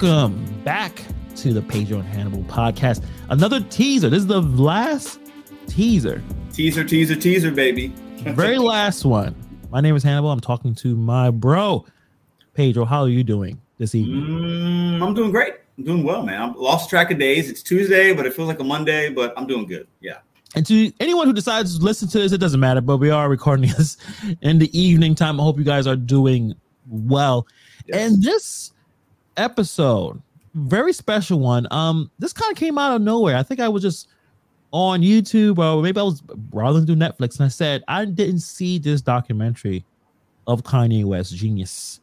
welcome back to the Pedro and Hannibal podcast. Another teaser. This is the last teaser. Teaser, teaser, teaser, baby. Very last one. My name is Hannibal. I'm talking to my bro, Pedro. How are you doing this evening? Mm, I'm doing great. I'm doing well, man. I'm lost track of days. It's Tuesday, but it feels like a Monday, but I'm doing good. Yeah. And to anyone who decides to listen to this, it doesn't matter, but we are recording this in the evening time. I hope you guys are doing well. Yes. And this episode, very special one. Um, this kind of came out of nowhere. I think I was just on YouTube or maybe I was browsing through Netflix and I said I didn't see this documentary of Kanye West Jeen-Yuhs.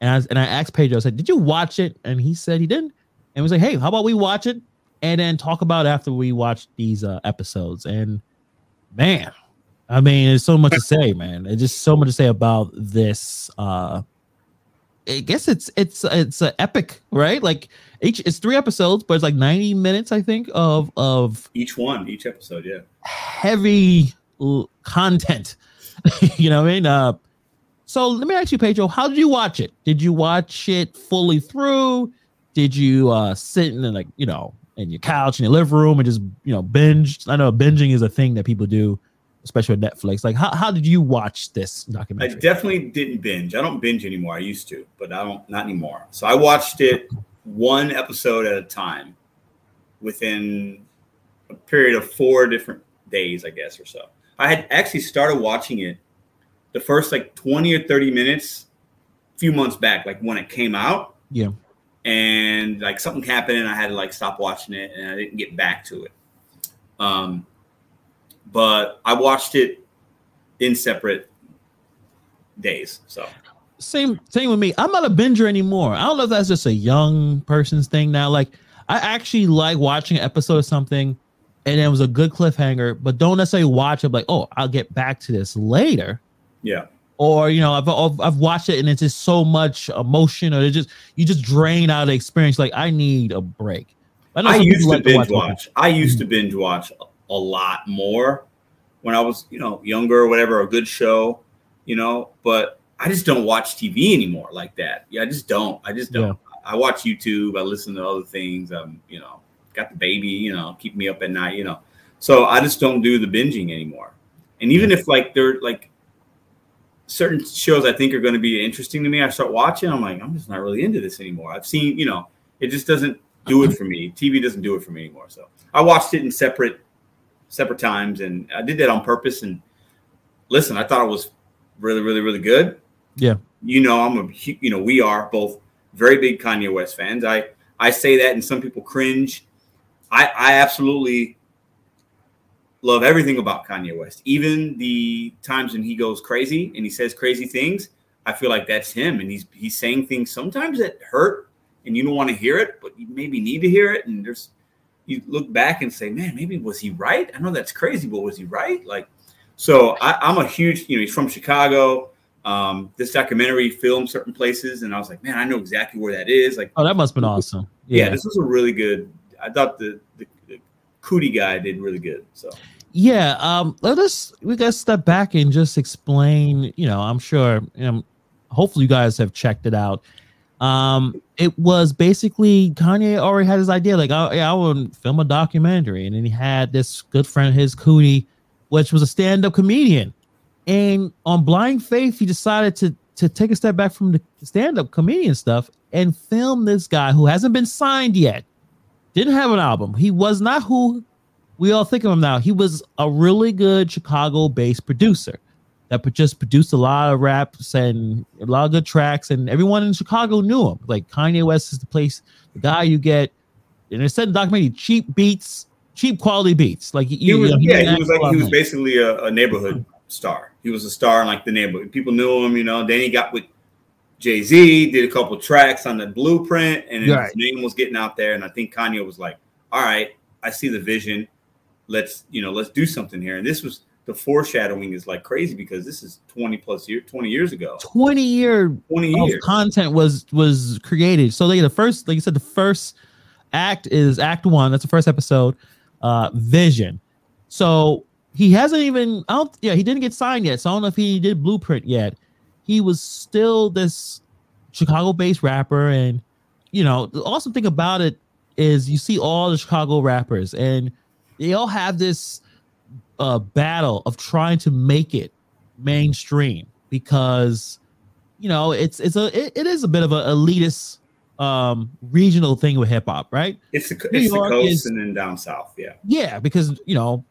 And I, and I asked Pedro, I said, Did you watch it? And he said he didn't. And was like, Hey, how about we watch it and then talk about after we watch these uh, episodes? And man, I mean, there's so much to say, man. There's just so much to say about this uh I guess it's it's it's an epic, right? Like each it's three episodes, but it's like 90 minutes, I think, of of each one, each episode, yeah. Heavy content. you know what I mean? Uh so let me ask you, Pedro, how did you watch it? Did you watch it fully through? Did you uh sit in like, you know, in your couch in your living room and just, you know, binge? I know binging is a thing that people do especially Netflix. Like, how, how did you watch this documentary? I definitely didn't binge. I don't binge anymore. I used to, but I don't not anymore. So I watched it one episode at a time within a period of four different days, I guess, or so. I had actually started watching it the first like 20 or 30 minutes a few months back, like when it came out. Yeah. And like something happened and I had to like stop watching it and I didn't get back to it. Um, but I watched it in separate days. So same same with me. I'm not a binger anymore. I don't know if that's just a young person's thing now. Like I actually like watching an episode of something and it was a good cliffhanger, but don't necessarily watch it like, oh, I'll get back to this later. Yeah. Or you know, I've, I've watched it and it's just so much emotion, or it just you just drain out of the experience. Like I need a break. I, I used to like binge to watch. watch. I used to binge watch a lot more when I was, you know, younger or whatever, a good show, you know, but I just don't watch TV anymore like that. Yeah, I just don't. I just don't. Yeah. I watch YouTube, I listen to other things. I'm, you know, got the baby, you know, keep me up at night, you know. So I just don't do the binging anymore. And even if like they're like certain shows I think are going to be interesting to me, I start watching, I'm like, I'm just not really into this anymore. I've seen, you know, it just doesn't do it for me. TV doesn't do it for me anymore. So I watched it in separate separate times, and I did that on purpose. And listen, I thought it was really, really, really good. Yeah, you know, I'm a you know we are both very big Kanye West fans. I I say that, and some people cringe. I I absolutely love everything about Kanye West, even the times when he goes crazy and he says crazy things. I feel like that's him, and he's he's saying things sometimes that hurt, and you don't want to hear it, but you maybe need to hear it. And there's you look back and say, man, maybe was he right? I know that's crazy, but was he right? Like, so I, am a huge, you know, he's from Chicago. Um, this documentary filmed certain places, and I was like, man, I know exactly where that is. Like, oh, that must have been awesome. Yeah, yeah this was a really good. I thought the the, the Coodie guy did really good. So. Yeah, um, let us we got to step back and just explain. You know, I'm sure. Hopefully, you guys have checked it out. Um, it was basically Kanye already had his idea, like, I would film a documentary, and then he had this good friend of his, Coodie, which was a stand-up comedian, and on blind faith, he decided to to take a step back from the stand-up comedian stuff and film this guy who hasn't been signed yet, didn't have an album. He was not who we all think of him now. He was a really good Chicago-based producer that just produced a lot of raps and a lot of good tracks, and everyone in Chicago knew him. Like Kanye West is the place, the guy you get. And it said in the documentary, cheap beats, cheap quality beats. Like he was, you know, he yeah, he was like he was basically a, a, neighborhood star. He was a star in like the neighborhood. People knew him, you know. Then he got with Jay Z, did a couple tracks on the Blueprint, and right. his name was getting out there. And I think Kanye was like, "All right, I see the vision. Let's you know, let's do something here." And this was the foreshadowing is like crazy because this is 20 plus year 20 years ago. 20 year 20 years. content was was created. So like the first like you said the first act is act one. That's the first episode uh vision. So he hasn't even i don't yeah he didn't get signed yet. So i don't know if he did blueprint yet. He was still this chicago based rapper and you know, the awesome thing about it is you see all the Chicago rappers and they all have this uh, battle of trying to make it mainstream because you know it's it's a it, it is a bit of a elitist um regional thing with hip hop, right? It's the, it's the coast is, and then down south, yeah. Yeah, because you know,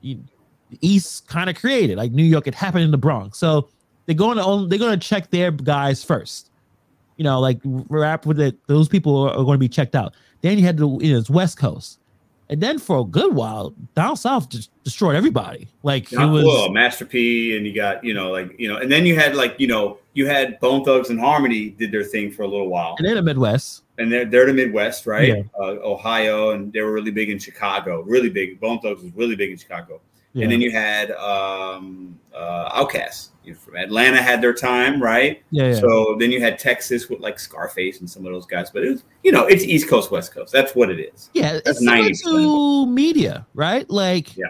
you, the East kind of created like New York. It happened in the Bronx, so they're going to they're going to check their guys first. You know, like rap with it, those people are, are going to be checked out. Then you had the you know, it's West Coast. And then for a good while, down south just destroyed everybody. Like Not, it was well, Master P, and you got you know like you know, and then you had like you know you had Bone Thugs-n-Harmony did their thing for a little while, and then the Midwest, and they're they're the Midwest, right? Yeah. Uh, Ohio, and they were really big in Chicago, really big. Bone Thugs was really big in Chicago, yeah. and then you had um, uh, from Atlanta had their time, right? Yeah, yeah, So then you had Texas with like Scarface and some of those guys, but it was, you know, it's East Coast, West Coast. That's what it is. Yeah, That's it's to media, right? Like, yeah.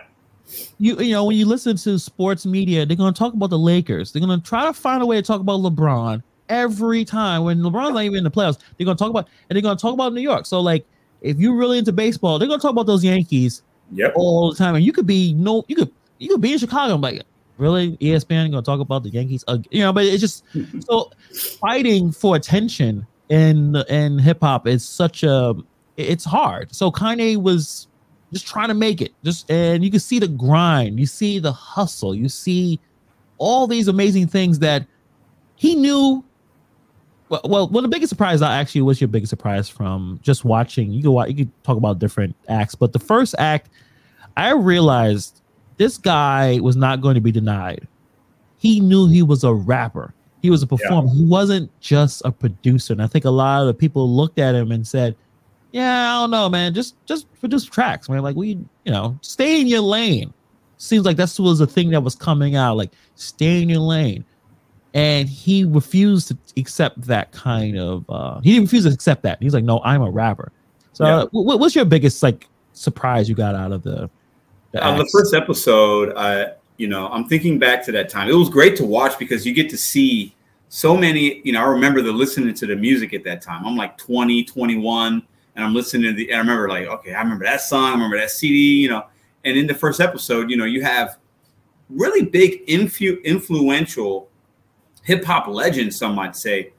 You you know when you listen to sports media, they're gonna talk about the Lakers. They're gonna try to find a way to talk about LeBron every time. When LeBron's not even in the playoffs, they're gonna talk about and they're gonna talk about New York. So like, if you're really into baseball, they're gonna talk about those Yankees yep. all the time. And you could be no, you could you could be in Chicago. I'm like, really espn gonna talk about the yankees you know but it's just so fighting for attention in in hip-hop is such a it's hard so kanye was just trying to make it just and you can see the grind you see the hustle you see all these amazing things that he knew well, well, well, the biggest surprise actually was your biggest surprise from just watching. You could you could talk about different acts, but the first act, I realized this guy was not going to be denied. He knew he was a rapper. He was a performer. Yeah. He wasn't just a producer. And I think a lot of the people looked at him and said, "Yeah, I don't know, man. Just just produce tracks, man. Like we, you know, stay in your lane." Seems like that was a thing that was coming out. Like stay in your lane, and he refused to accept that kind of. uh He didn't refuse to accept that. He's like, "No, I'm a rapper." So, yeah. uh, what, what's your biggest like surprise you got out of the on the first episode, I you know I'm thinking back to that time. It was great to watch because you get to see so many. You know, I remember the listening to the music at that time. I'm like 20, 21, and I'm listening to the. And I remember like, okay, I remember that song. I remember that CD. You know, and in the first episode, you know, you have really big infu- influential hip hop legends. Some might say,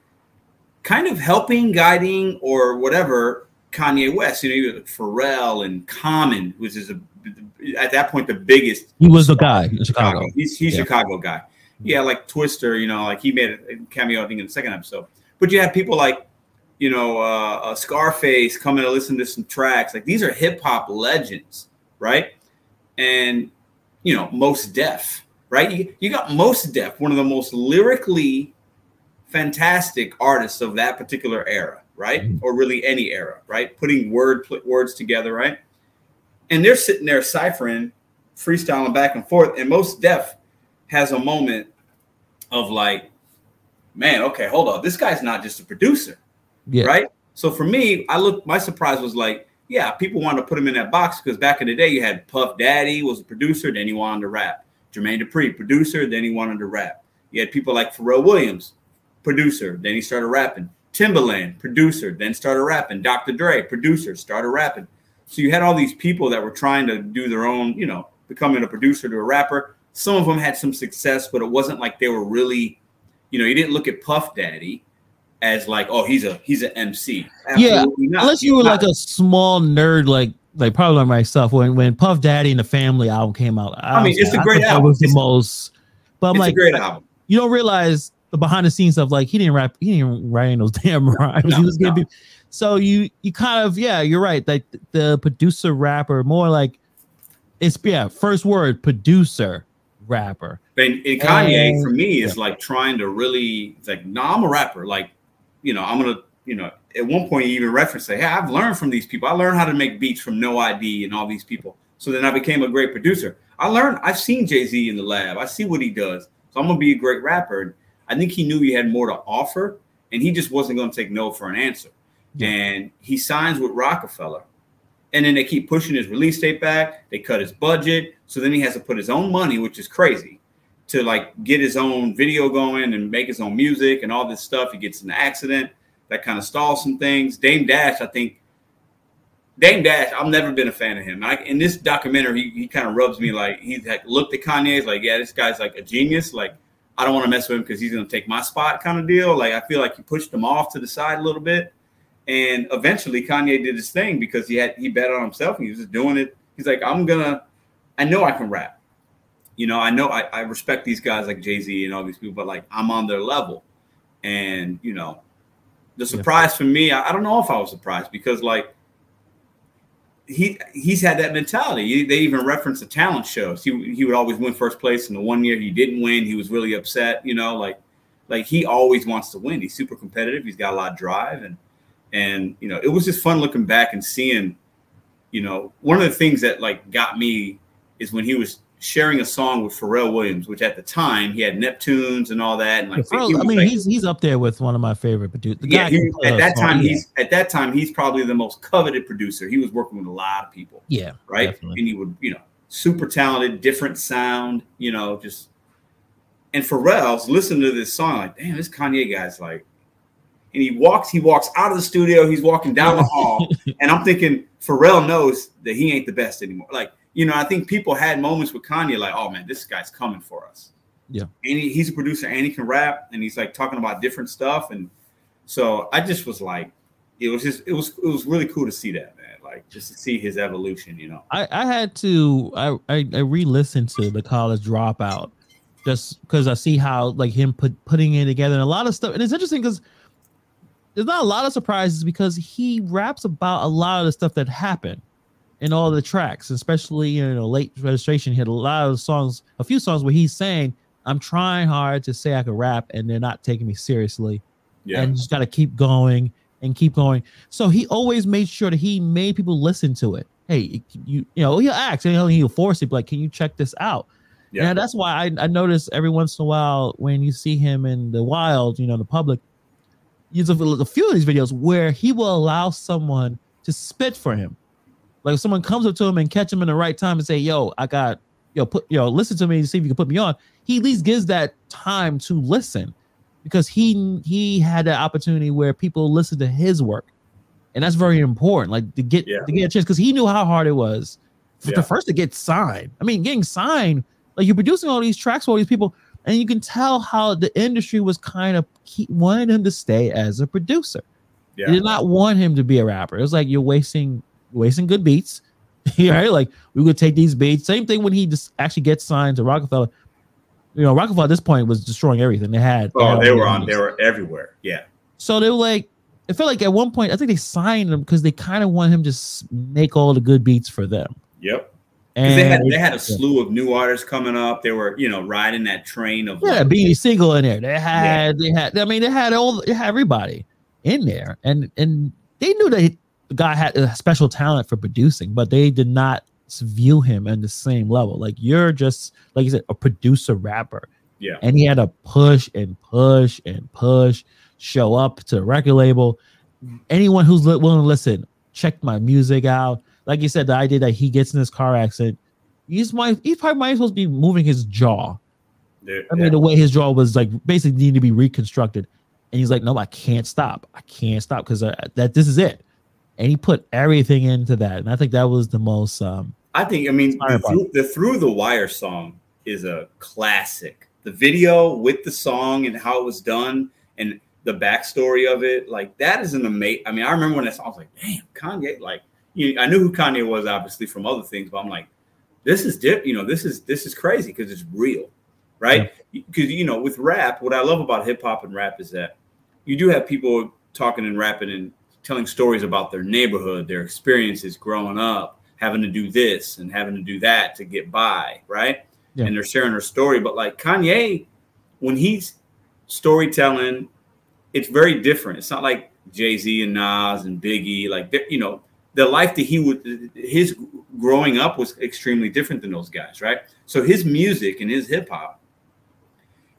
kind of helping, guiding, or whatever. Kanye West, you know, even Pharrell and Common, which is a at that point the biggest. He was the guy in Chicago. Chicago. He's he's yeah. Chicago guy. Yeah, like Twista, you know, like he made a cameo I think in the second episode. But you have people like, you know, uh, uh, Scarface coming to listen to some tracks. Like these are hip hop legends, right? And you know, Mos Def, right? You, you got Mos Def, one of the most lyrically fantastic artists of that particular era, right? Mm-hmm. Or really any era, right? Putting word words together, right? and they're sitting there ciphering, freestyling back and forth. And Mos Def has a moment of like, man, okay, hold on, this guy's not just a producer, yeah. right? So for me, I look, my surprise was like, yeah, people wanted to put him in that box because back in the day, you had Puff Daddy was a producer, then he wanted to rap. Jermaine Dupri, producer, then he wanted to rap. You had people like Pharrell Williams, producer, then he started rapping. Timbaland, producer, then started rapping. Dr. Dre, producer, started rapping. So you had all these people that were trying to do their own, you know, becoming a producer to a rapper. Some of them had some success, but it wasn't like they were really, you know, you didn't look at Puff Daddy as like, oh, he's a he's an MC. Absolutely yeah, not. unless you were not. like a small nerd, like like probably myself. When when Puff Daddy and the Family album came out, I, I mean, it's a great album. It was the most, but I'm like, great album. You don't realize the behind the scenes stuff. Like he didn't rap, he didn't write those damn rhymes. No, he was no. getting so you you kind of yeah, you're right. Like the producer rapper, more like it's yeah, first word producer rapper. And, and Kanye and, for me is yeah. like trying to really like, no, nah, I'm a rapper. Like, you know, I'm gonna, you know, at one point he even referenced say, Hey, I've learned from these people. I learned how to make beats from No I.D. and all these people. So then I became a great producer. I learned, I've seen Jay-Z in the lab. I see what he does. So I'm gonna be a great rapper. I think he knew he had more to offer and he just wasn't gonna take no for an answer and he signs with Roc-A-Fella. And then they keep pushing his release date back. They cut his budget. So then he has to put his own money, which is crazy, to like get his own video going and make his own music and all this stuff. He gets an accident. That kind of stalls some things. Dame Dash, I think Dame Dash, I've never been a fan of him. I, in this documentary, he, he kind of rubs me like he's like looked at Kanye, like, yeah, this guy's like a genius. Like, I don't want to mess with him because he's to take my spot, kind of deal. Like, I feel like he pushed him off to the side a little bit, and eventually Kanye did his thing because he had he bet on himself and he was just doing it. He's like, I'm gonna, I know I can rap. You know, I know I, I respect these guys like Jay Z and all these people, but like I'm on their level, and you know, the surprise yeah. for me, I, I don't know if I was surprised because like he he's had that mentality. They even reference the talent shows. He he would always win first place, and the one year he didn't win, he was really upset. You know, like like he always wants to win. He's super competitive. He's got a lot of drive, and and you know, it was just fun looking back and seeing. You know, one of the things that like got me is when he was sharing a song with Pharrell Williams, which at the time he had Neptunes and all that. And like, Pharrell, I mean, like, he's he's up there with one of my favorite producers. Yeah, he, at that time, he's at that time he's probably the most coveted producer. He was working with a lot of people. Yeah, right. Definitely. And he would, you know, super talented, different sound. You know, just and Pharrell's listening to this song like, damn, this Kanye guy's like. And he walks, he walks out of the studio, he's walking down the hall, and I'm thinking Pharrell knows that he ain't the best anymore. Like you know, I think people had moments with Kanye like, oh man, this guy's coming for us. Yeah. And he, he's a producer and he can rap and he's like talking about different stuff. And so I just was like, it was just, it was, it was really cool to see that, man. Like just to see his evolution, you know. I, I had to, I, I, I re listened to the college dropout just because I see how like him put putting it together and a lot of stuff. And it's interesting because there's not a lot of surprises because he raps about a lot of the stuff that happened in all the tracks, especially you know late registration. He had a lot of songs, a few songs where he's saying, "I'm trying hard to say I can rap, and they're not taking me seriously." Yeah. And just got to keep going and keep going. So he always made sure that he made people listen to it. Hey, you you know he'll ask, and he'll, he'll force it, like, "Can you check this out?" Yeah, and that's why I, I notice every once in a while when you see him in the wild, you know, the public, a, a few of these videos where he will allow someone to spit for him like if someone comes up to him and catch him in the right time and say, "Yo, I got yo put yo listen to me and see if you can put me on," he at least gives that time to listen because he he had that opportunity where people listen to his work, and that's very important. Like to get yeah. to get a chance because he knew how hard it was for yeah. the first to get signed. I mean, getting signed like you're producing all these tracks for all these people, and you can tell how the industry was kind of keep wanting him to stay as a producer. Yeah. They did not want him to be a rapper. It was like you're wasting wasting good beats. right? Like we would take these beats. Same thing when he just actually gets signed to Roc-A-Fella. You know, Roc-A-Fella at this point was destroying everything. They had oh, they were on, they were everywhere. Yeah. So they were like, it felt like at one point, I think they signed him because they kind of want him to make all the good beats for them. Yep. And they had they had a slew of new artists coming up. They were, you know, riding that train of yeah, like, Beanie Sigel in there. They had yeah. they had I mean they had all they had everybody in there. And and they knew that the guy had a special talent for producing, but they did not view him in the same level. Like you're just like you said, a producer rapper. Yeah. And he had to push and push and push, show up to the record label. Anyone who's willing to listen, check my music out. Like you said, the idea that he gets in this car accident, he's my he's probably might supposed to be moving his jaw. Yeah, I mean, the way his jaw was like basically need to be reconstructed. And he's like, no, I can't stop. I can't stop because uh, that this is it and he put everything into that. And I think that was the most. Um, I think I mean the through, the through the wire song is a classic. The video with the song and how it was done and the backstory of it, like that is an amazing. I mean, I remember when that song, I was like, "Damn, Kanye!" Like, you, I knew who Kanye was, obviously from other things, but I'm like, "This is dip." You know, this is this is crazy because it's real, right? Because yeah. you know, with rap, what I love about hip hop and rap is that you do have people talking and rapping and telling stories about their neighborhood, their experiences growing up, having to do this and having to do that to get by, right? Yeah. And they're sharing their story. But like Kanye, when he's storytelling, it's very different. It's not like Jay Z and Nas and Biggie. Like you know, the life that he would his growing up was extremely different than those guys, right? So his music and his hip hop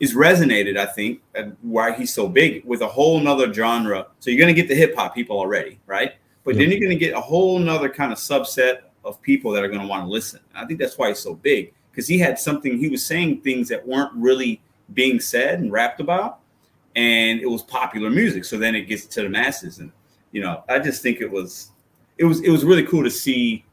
is resonated, I think, why he's so big with a whole nother genre. So you're going to get the hip hop people already, right? But yeah. then you're going to get a whole nother kind of subset of people that are going to want to listen. I think that's why he's so big because he had something, he was saying things that weren't really being said and rapped about. and it was popular music. So then it gets to the masses, and you know, I just think it was, it was, it was really cool to see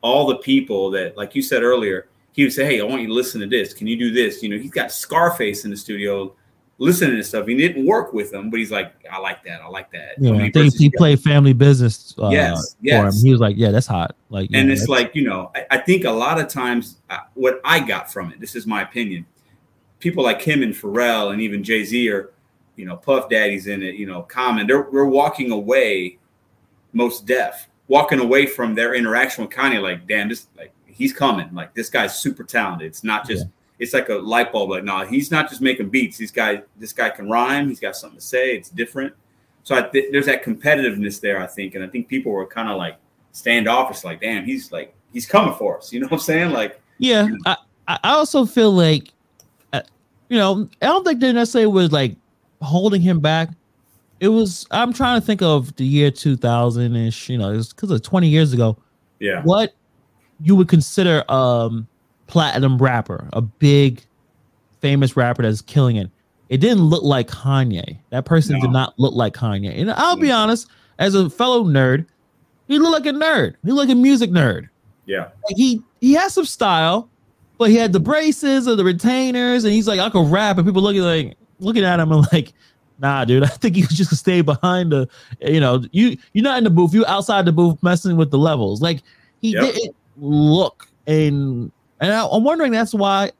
all the people that, like you said earlier, he would say, "Hey, I want you to listen to this. Can you do this?" You know, he's got Scarface in the studio listening to stuff. He didn't work with him, but he's like, "I like that. I like that." Yeah, I think he played Family Business. Uh, yes, yes. He was like, "Yeah, that's hot." Like, and yeah, it's like you know, I, I, think a lot of times uh, what I got from it. This is my opinion. People like him and Pharrell and even Jay Z are, you know, Puff Daddy's in it. You know, Common. They're we're walking away, Mos Def, walking away from their interaction with Kanye. Like, damn, this like he's coming. Like this guy's super talented. It's not just. Yeah it's like a light bulb. Like, no, he's not just making beats. This guy, this guy can rhyme. He's got something to say. It's different. So I th- there's that competitiveness there, I think, and I think people were kind of like standoffish, like, damn, he's like he's coming for us. You know what I'm saying? Like, yeah. I I also feel like, uh, you know, I don't think they necessarily was like holding him back. It was. I'm trying to think of the year 2000 ish. You know, it's because of 20 years ago. Yeah. What you would consider um platinum rapper, a big famous rapper that's killing it. It didn't look like Kanye. That person no. did not look like Kanye. And I'll be honest, as a fellow nerd, he looked like a nerd. He looked like a music nerd. Yeah. Like he he has some style, but he had the braces or the retainers, and he's like, I could rap, and people looking like looking at him and like, nah, dude, I think you just stay behind the, you know, you you're not in the booth, you outside the booth messing with the levels. Like he yep. didn't look and and I, am wondering that's why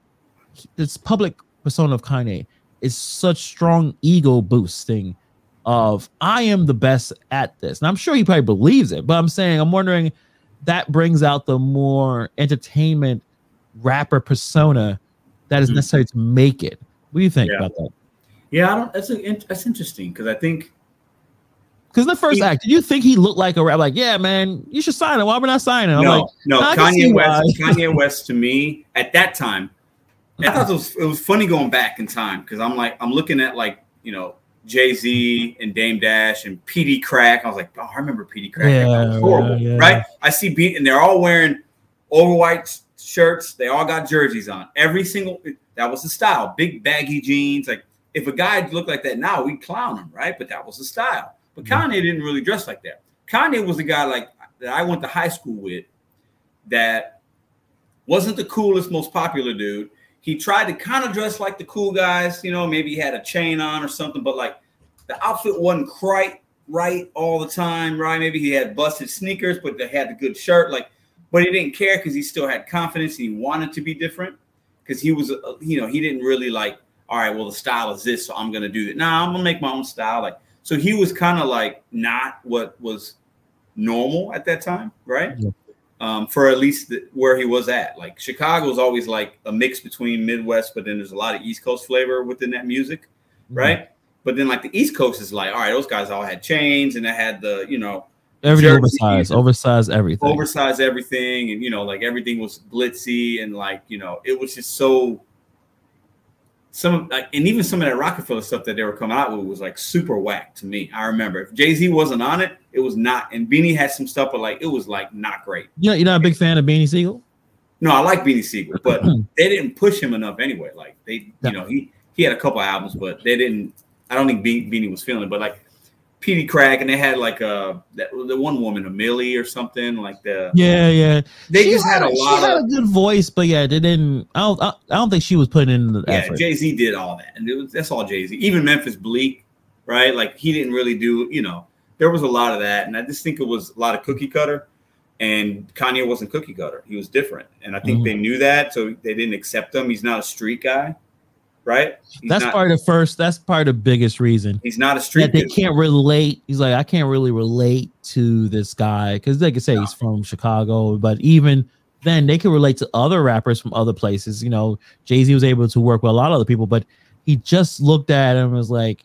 this public persona of Kanye is such strong ego boosting of I am the best at this. And I'm sure he probably believes it, but I'm saying I'm wondering that brings out the more entertainment rapper persona that is mm-hmm. necessary to make it. What do you think yeah. about that? Yeah, I don't. That's that's interesting because I think because the first act, did you think he looked like a rap? Like, yeah, man, you should sign him. Why would I sign him? I'm no, like, no. Kanye West, Kanye West to me at that time, I thought it was, it was funny going back in time because I'm like, I'm looking at like, you know, Jay Z and Dame Dash and Peedi Crakk. I was like, oh, I remember Peedi Crakk. Yeah, horrible, yeah. right? I see beat and they're all wearing over white shirts. They all got jerseys on. Every single that was the style. Big baggy jeans. Like if a guy looked like that now, we'd clown him, right? But that was the style. But Kanye didn't really dress like that. Kanye was a guy like that I went to high school with that wasn't the coolest, most popular dude. He tried to kind of dress like the cool guys, you know, maybe he had a chain on or something, but like the outfit wasn't quite right all the time, right? Maybe he had busted sneakers, but they had the good shirt, like, but he didn't care because he still had confidence. He wanted to be different because he was, uh, you know, he didn't really like, all right, well, the style is this, so I'm gonna do it. Nah, I'm gonna make my own style. Like, so he was kind of like not what was normal at that time, right? Yeah. Um, for at least the, where he was at. Like Chicago is always like a mix between Midwest, but then there's a lot of East Coast flavor within that music, mm-hmm. right? But then like the East Coast is like, all right, those guys all had chains and they had the, you know, everything oversized, oversized everything, oversized everything, and you know, like everything was glitzy and like you know, it was just so some of like, and even some of that Roc-A-Fella stuff that they were coming out with was like super whack to me. I remember if Jay Z wasn't on it, it was not. And Beanie had some stuff, but like it was like not great. You know, you're not a big fan of Beanie Sigel. No, I like Beanie Sigel, but they didn't push him enough anyway. Like they, you know, he he had a couple albums, but they didn't. I don't think Be- Beanie was feeling it, but like Peedi Crakk, and they had like a that, the one woman, a Millie or something like the. Yeah, yeah. They she just had, had, a lot. She had a good voice, but yeah, they didn't. I don't. I, don't think she was putting in the yeah. Jay Z did all that, and was, that's all Jay Z. Even Memphis Bleek, right? Like he didn't really do. You know, there was a lot of that, and I just think it was a lot of cookie cutter. And Kanye wasn't cookie cutter; he was different, and I think mm-hmm. they knew that, so they didn't accept him. He's not a street guy right? He's that's not, part of the first. That's part of the biggest reason. He's not a street. they can't relate. He's like, I can't really relate to this guy because they could say no. he's from Chicago, but even then, they can relate to other rappers from other places. You know, Jay Z was able to work with a lot of other people, but he just looked at him and was like,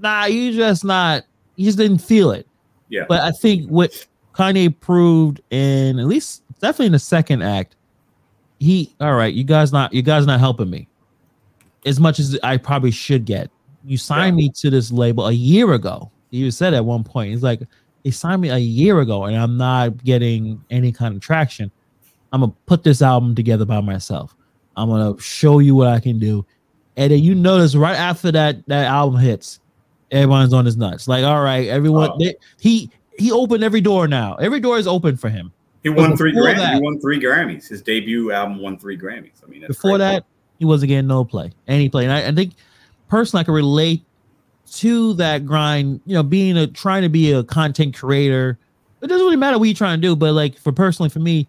Nah, you just not. He just didn't feel it. Yeah. But I think what Kanye proved in at least definitely in the second act, he all right, you guys not you guys not helping me as much as I probably should get. You signed yeah. me to this label a year ago. You said at one point, it's like they signed me a year ago, and I'm not getting any kind of traction. I'm gonna put this album together by myself. I'm gonna show you what I can do, and then you notice right after that that album hits, everyone's on his nuts. Like, all right, everyone, oh. they, he he opened every door now. Every door is open for him. He won three Grammys. He won three Grammys. His debut album won three Grammys. I mean, before that, he wasn't getting no play, any play. And I, I think personally, I can relate to that grind. You know, being a trying to be a content creator. It doesn't really matter what you're trying to do, but like for personally, for me,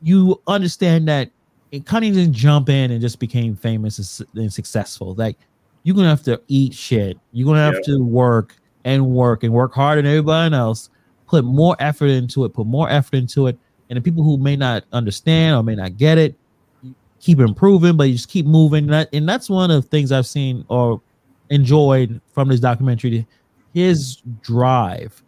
you understand that Kanye didn't jump in and just became famous and successful. Like you're gonna have to eat shit. You're gonna have to work and work and work harder than everybody else. Put more effort into it. Put more effort into it. And the people who may not understand or may not get it, keep improving, but you just keep moving. And, that, and that's one of the things I've seen or enjoyed from this documentary. His drive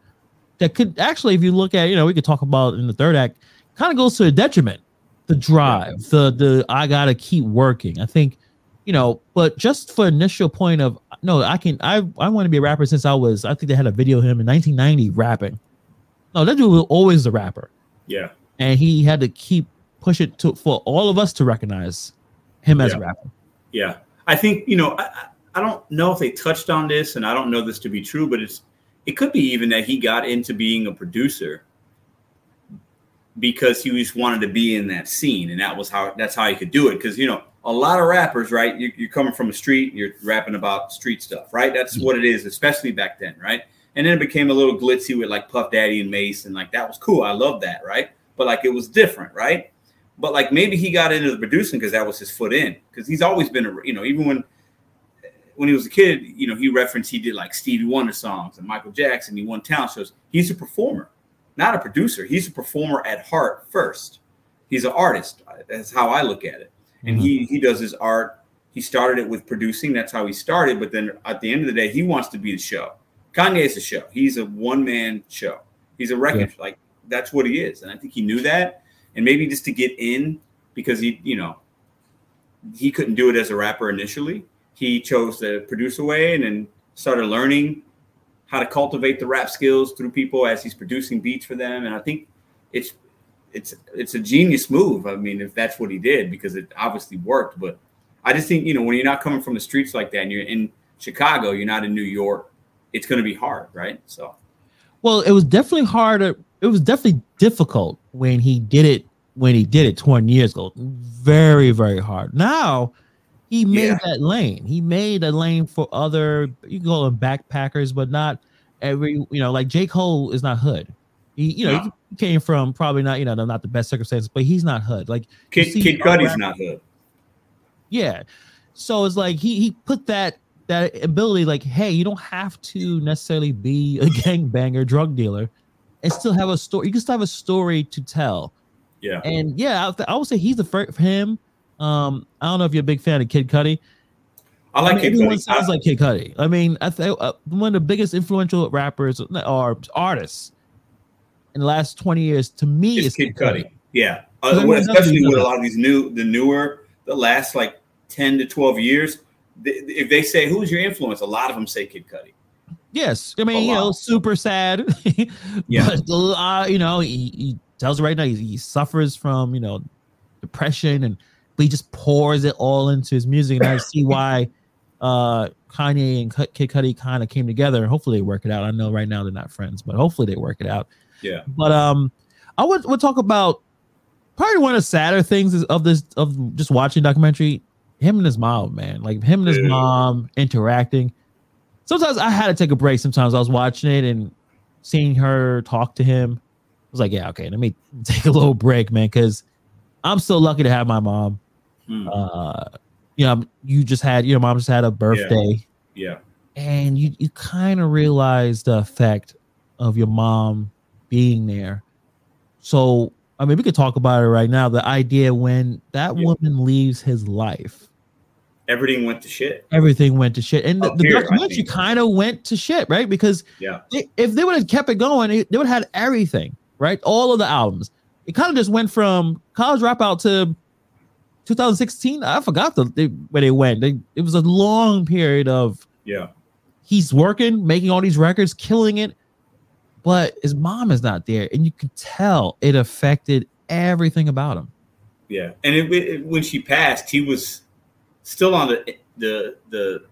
that could actually, if you look at, you know, we could talk about in the third act, kind of goes to a detriment. The drive, the the I gotta keep working. I think, you know, but just for initial point of no, I can I I want to be a rapper since I was I think they had a video of him in 1990 rapping. No, that dude was always a rapper. Yeah. And he had to keep push it to for all of us to recognize him as yeah. a rapper. Yeah. I think, you know, I, I don't know if they touched on this and I don't know this to be true, but it's it could be even that he got into being a producer because he just wanted to be in that scene and that was how that's how he could do it because you know a lot of rappers right you, are coming from a street you're rapping about street stuff right that's mm-hmm. what it is especially back then right and then it became a little glitzy with like puff daddy and Mase and like that was cool i love that right but like it was different right but like maybe he got into the producing because that was his foot in because he's always been a you know even when when he was a kid you know he referenced he did like stevie wonder songs and michael jackson he won talent shows he's a performer not a producer. He's a performer at heart first. He's an artist. That's how I look at it. And mm-hmm. he he does his art. He started it with producing. That's how he started. But then at the end of the day, he wants to be the show. Kanye is a show. He's a one man show. He's a record. Yeah. Like that's what he is. And I think he knew that. And maybe just to get in because he, you know, he couldn't do it as a rapper initially. He chose the producer way and then started learning how to cultivate the rap skills through people as he's producing beats for them. And I think it's it's it's a genius move. I mean, if that's what he did, because it obviously worked. But I just think you know when you're not coming from the streets like that, and you're in Chicago, you're not in New York, it's going to be hard, right? So, well, it was definitely harder. It was definitely difficult when he did it when he did it 20 years ago. Very very hard. Now he made yeah. that lane. He made a lane for other you can call them backpackers, but not every you know, like J. Cole is not hood. He, you know, no. he came from probably not, you know, not the best circumstances, but he's not hood. Like Kid, Kid Cudi's not hood. Yeah. So it's like he he put that that ability, like, hey, you don't have to necessarily be a gangbanger, drug dealer, and still have a story. You can still have a story to tell. Yeah. And yeah, I, I would say he's the first for him um, I don't know if you're a big fan of Kid Cudi. I like I mean, Kid everyone Cudi. sounds I, like Kid Cudi. I mean, I think uh, one of the biggest influential rappers or artists in the last 20 years to me is Kid, Kid Cudi. Cudi. Yeah, uh, especially with a lot of these new, the newer, the last like 10 to 12 years. if they say who's your influence, a lot of them say Kid Cudi. Yes, I mean, you know, super sad. yeah, but, uh, you know, he, he tells right now he, he suffers from you know depression and but he just pours it all into his music, and I see why uh, Kanye and Kid Cudi kind of came together. Hopefully, they work it out. I know right now they're not friends, but hopefully they work it out. Yeah. But um, I would would talk about probably one of the sadder things of this of just watching documentary. Him and his mom, man, like him and his mom interacting. Sometimes I had to take a break. Sometimes I was watching it and seeing her talk to him. I was like, yeah, okay, let me take a little break, man, because I'm so lucky to have my mom. Mm. Uh, you know, you just had your mom just had a birthday. Yeah. yeah. And you you kind of realize the effect of your mom being there. So I mean, we could talk about it right now. The idea when that yeah. woman leaves his life, everything went to shit. Everything went to shit, and oh, the, the documentary kind of went to shit, right? Because yeah, they, if they would have kept it going, they would have had everything, right? All of the albums. It kind of just went from college dropout to 2016. I forgot the they, where they went. They, it was a long period of yeah. He's working, making all these records, killing it, but his mom is not there, and you could tell it affected everything about him. Yeah, and it, it, when she passed, he was still on the the the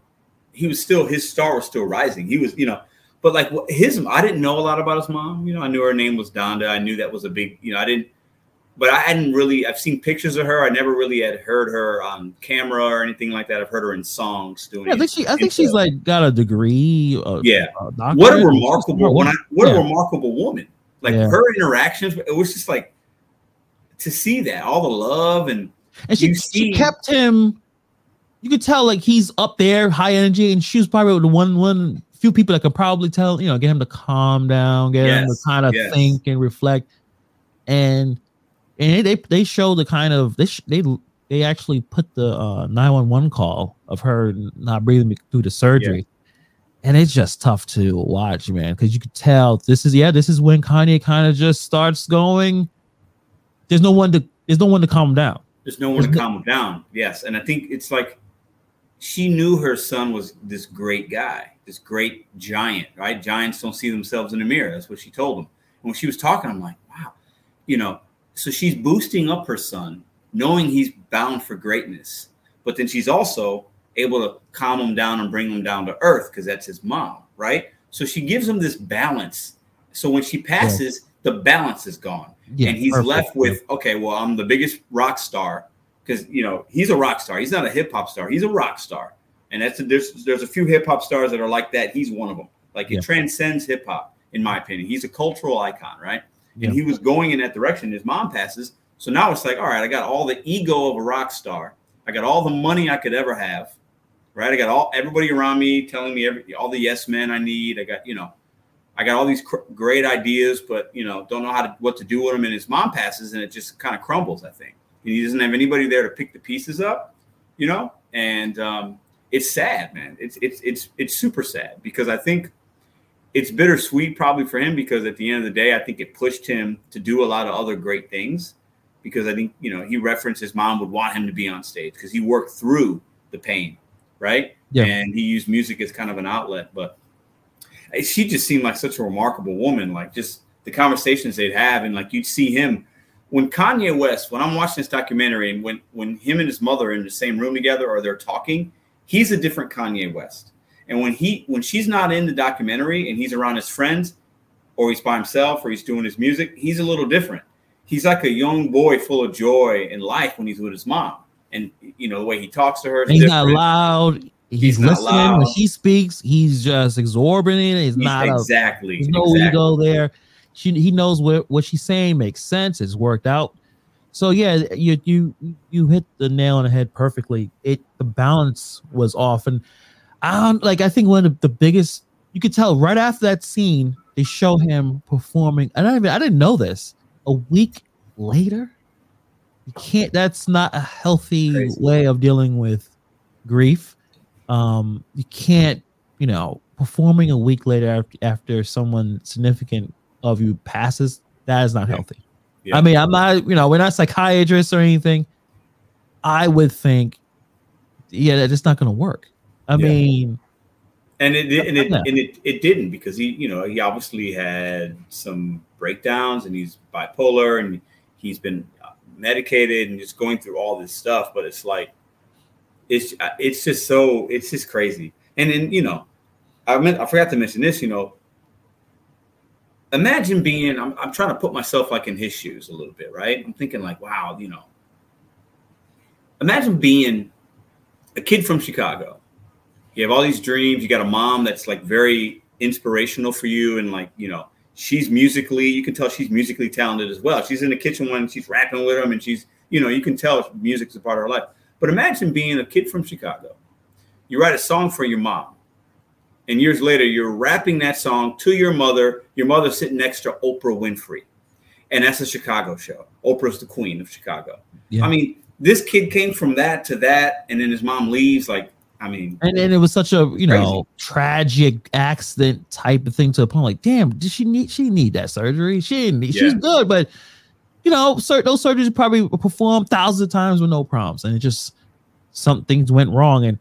he was still his star was still rising. He was, you know, but like his I didn't know a lot about his mom. You know, I knew her name was Donda. I knew that was a big, you know, I didn't but I hadn't really I've seen pictures of her. I never really had heard her on camera or anything like that. I've heard her in songs doing. Yeah, I think she I think she's like got a degree. Uh, yeah. what a remarkable what, I, what yeah. a remarkable woman. Like yeah. her interactions, it was just like to see that all the love and and she, she kept him. You could tell like he's up there, high energy, and she was probably the one one few people that could probably tell you know get him to calm down, get yes. him to kind of yes. think and reflect, and and they they show the kind of they they they actually put the uh, 911 call of her not breathing through the surgery. Yeah. And it's just tough to watch, man, because you could tell this is yeah, this is when Kanye kind of just starts going. There's no one to there's no one to calm him down. There's no one there's to no, calm him down. Yes, and I think it's like she knew her son was this great guy, this great giant, right? Giants don't see themselves in the mirror. That's what she told him. And when she was talking, I'm like, wow, you know, so she's boosting up her son, knowing he's bound for greatness. But then she's also able to calm him down and bring him down to earth because that's his mom, right? So she gives him this balance. So when she passes, yeah. the balance is gone. Yeah, and he's perfect. left with, okay, well, I'm the biggest rock star because you know he's a rock star. He's not a hip hop star. He's a rock star, and that's a, there's there's a few hip hop stars that are like that. He's one of them. Like yeah. it transcends hip hop, in my opinion. He's a cultural icon, right? and he was going in that direction. His mom passes, so now it's like, all right, I got all the ego of a rock star. I got all the money I could ever have, right? I got all everybody around me telling me every all the yes men I need. I got you know, I got all these cr- great ideas, but you know, don't know how to what to do with them. And his mom passes, and it just kind of crumbles. I think he doesn't have anybody there to pick the pieces up, you know, and um, it's sad, man. It's it's it's it's super sad because I think it's bittersweet probably for him because at the end of the day, I think it pushed him to do a lot of other great things. Because I think you know he referenced his mom would want him to be on stage because he worked through the pain, right? Yeah. And he used music as kind of an outlet. But she just seemed like such a remarkable woman. Like just the conversations they'd have, and like you'd see him when Kanye West. When I'm watching this documentary, and when when him and his mother are in the same room together or they're talking, he's a different Kanye West and when he when she's not in the documentary and he's around his friends, or he's by himself, or he's doing his music, he's a little different. He's like a young boy full of joy and life when he's with his mom. And you know the way he talks to her. He's different. not loud. He's, he's listening loud. when she speaks. He's just exorbitant. He's, he's not exactly. A, there's no exactly. ego there. She, he knows what what she's saying makes sense. It's worked out. So yeah, you you you hit the nail on the head perfectly. It the balance was off, and I don't like. I think one of the biggest you could tell right after that scene, they show him performing. I even I didn't know this. A week later, you can't. That's not a healthy Crazy. way of dealing with grief. Um, you can't, you know, performing a week later after, after someone significant of you passes. That is not yeah. healthy. Yeah. I mean, I'm not. You know, we're not psychiatrists or anything. I would think, yeah, that it's not going to work. I yeah. mean, and it and it, and it it didn't because he you know he obviously had some breakdowns and he's bipolar and he's been uh, medicated and just going through all this stuff. But it's like it's uh, it's just so it's just crazy. And then you know, I meant I forgot to mention this. You know, imagine being I'm, I'm trying to put myself like in his shoes a little bit, right? I'm thinking like, wow, you know, imagine being a kid from Chicago you have all these dreams. You got a mom that's like very inspirational for you, and like you know, she's musically. You can tell she's musically talented as well. She's in the kitchen when she's rapping with him, and she's you know, you can tell music's a part of her life. But imagine being a kid from Chicago. You write a song for your mom, and years later, you're rapping that song to your mother. Your mother sitting next to Oprah Winfrey, and that's a Chicago show. Oprah's the queen of Chicago. Yeah. I mean, this kid came from that to that, and then his mom leaves. Like I mean, and, and it was such a you know tragic accident type of thing to a point. Like, damn, did she need she need that surgery? She didn't. Need, yeah. She's good, but you know, sir, those surgeries probably performed thousands of times with no problems, and it just some things went wrong. And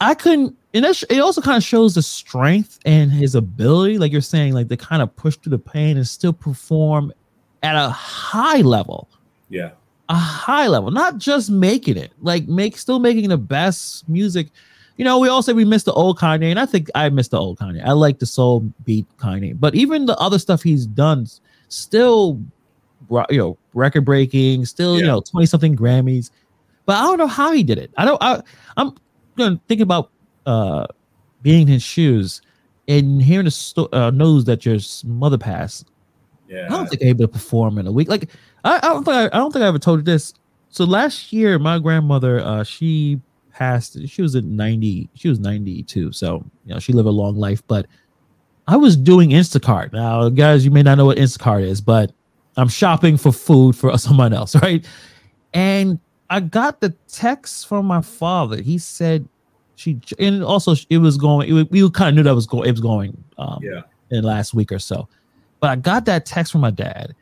I couldn't. And that, it also kind of shows the strength and his ability, like you're saying, like to kind of push through the pain and still perform at a high level. Yeah. a high level, not just making it, like make still making the best music. You know, we all say we miss the old Kanye, and I think I miss the old Kanye. I like the soul beat Kanye, but even the other stuff he's done, still, you know, record breaking, still, yeah. you know, twenty something Grammys. But I don't know how he did it. I don't. I, I'm gonna think about uh being in his shoes and hearing the sto- uh, news that your mother passed. Yeah, I don't think I'm able to perform in a week. Like I, I don't think I, I don't think I ever told you this. So last year, my grandmother, uh, she passed. She was at ninety. She was ninety two. So you know, she lived a long life. But I was doing Instacart. Now, guys, you may not know what Instacart is, but I'm shopping for food for someone else, right? And I got the text from my father. He said she, and also it was going. It, we kind of knew that was going. It was going. Um, yeah. In last week or so, but I got that text from my dad,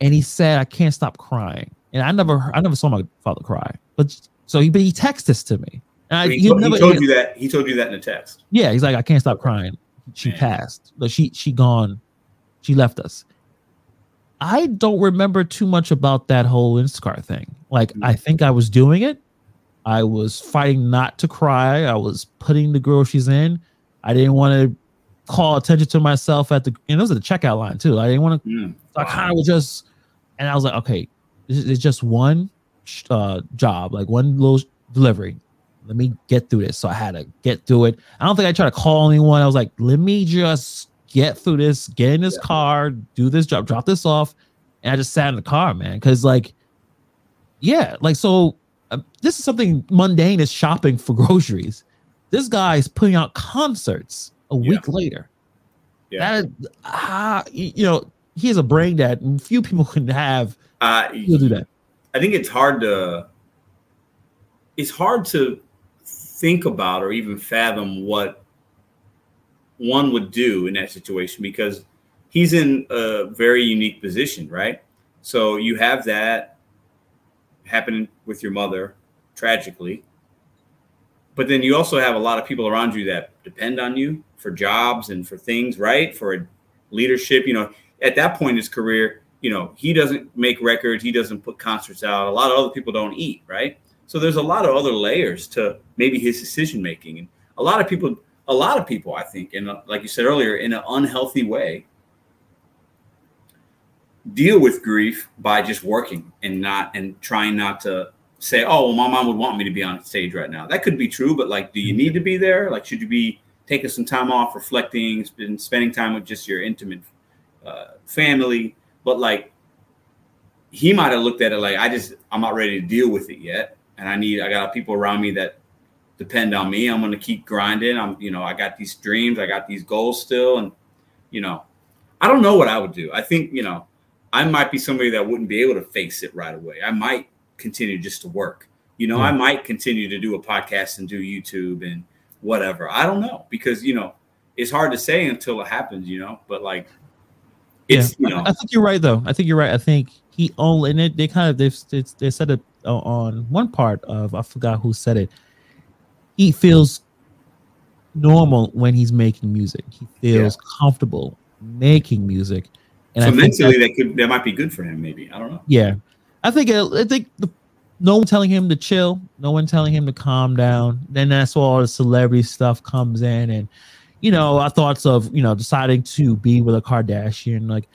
and he said I can't stop crying. And I never, I never saw my father cry. But so he, but he texted this to me. And I, he, he, told, never, he told you that. He told you that in a text. Yeah, he's like, I can't stop crying. She Man. passed. But she, she gone. She left us. I don't remember too much about that whole Instacart thing. Like, mm-hmm. I think I was doing it. I was fighting not to cry. I was putting the groceries in. I didn't want to call attention to myself at the and it was at the checkout line too. I didn't want to. Mm. So I kind of was just, and I was like, okay, it's just one uh, job, like one little delivery. Let me get through this. So I had to get through it. I don't think I tried to call anyone. I was like, let me just get through this, get in this yeah. car, do this job, drop this off. And I just sat in the car, man. Cause like, yeah, like, so uh, this is something mundane is shopping for groceries. This guy is putting out concerts a yeah. week later. Yeah. That, uh, you know, he has a brain that few people can have. Uh, He'll do that. I think it's hard to. It's hard to think about or even fathom what one would do in that situation because he's in a very unique position, right? So you have that happening with your mother tragically, but then you also have a lot of people around you that depend on you for jobs and for things, right? For leadership, you know, at that point in his career, you know, he doesn't make records, he doesn't put concerts out. A lot of other people don't eat, right? So there's a lot of other layers to maybe his decision making, and a lot of people, a lot of people, I think, and like you said earlier, in an unhealthy way, deal with grief by just working and not and trying not to say, "Oh, well, my mom would want me to be on stage right now." That could be true, but like, do you need to be there? Like, should you be taking some time off, reflecting, spending time with just your intimate uh, family. But like, he might have looked at it like, I just, I'm not ready to deal with it yet. And I need, I got people around me that depend on me. I'm going to keep grinding. I'm, you know, I got these dreams, I got these goals still. And, you know, I don't know what I would do. I think, you know, I might be somebody that wouldn't be able to face it right away. I might continue just to work. You know, I hmm. might continue to do a podcast and do YouTube and, whatever. I don't know because you know it's hard to say until it happens, you know. But like, it's yeah. you know, I think you're right though. I think you're right. I think he only and it, they kind of they they said it uh, on one part of I forgot who said it. He feels normal when he's making music. He feels yeah. comfortable making music. And so I mentally, that, that could that might be good for him. Maybe I don't know. Yeah, I think I think the no one telling him to chill, no one telling him to calm down. Then that's where all the celebrity stuff comes in, and you know, our thoughts of you know deciding to be with a Kardashian, like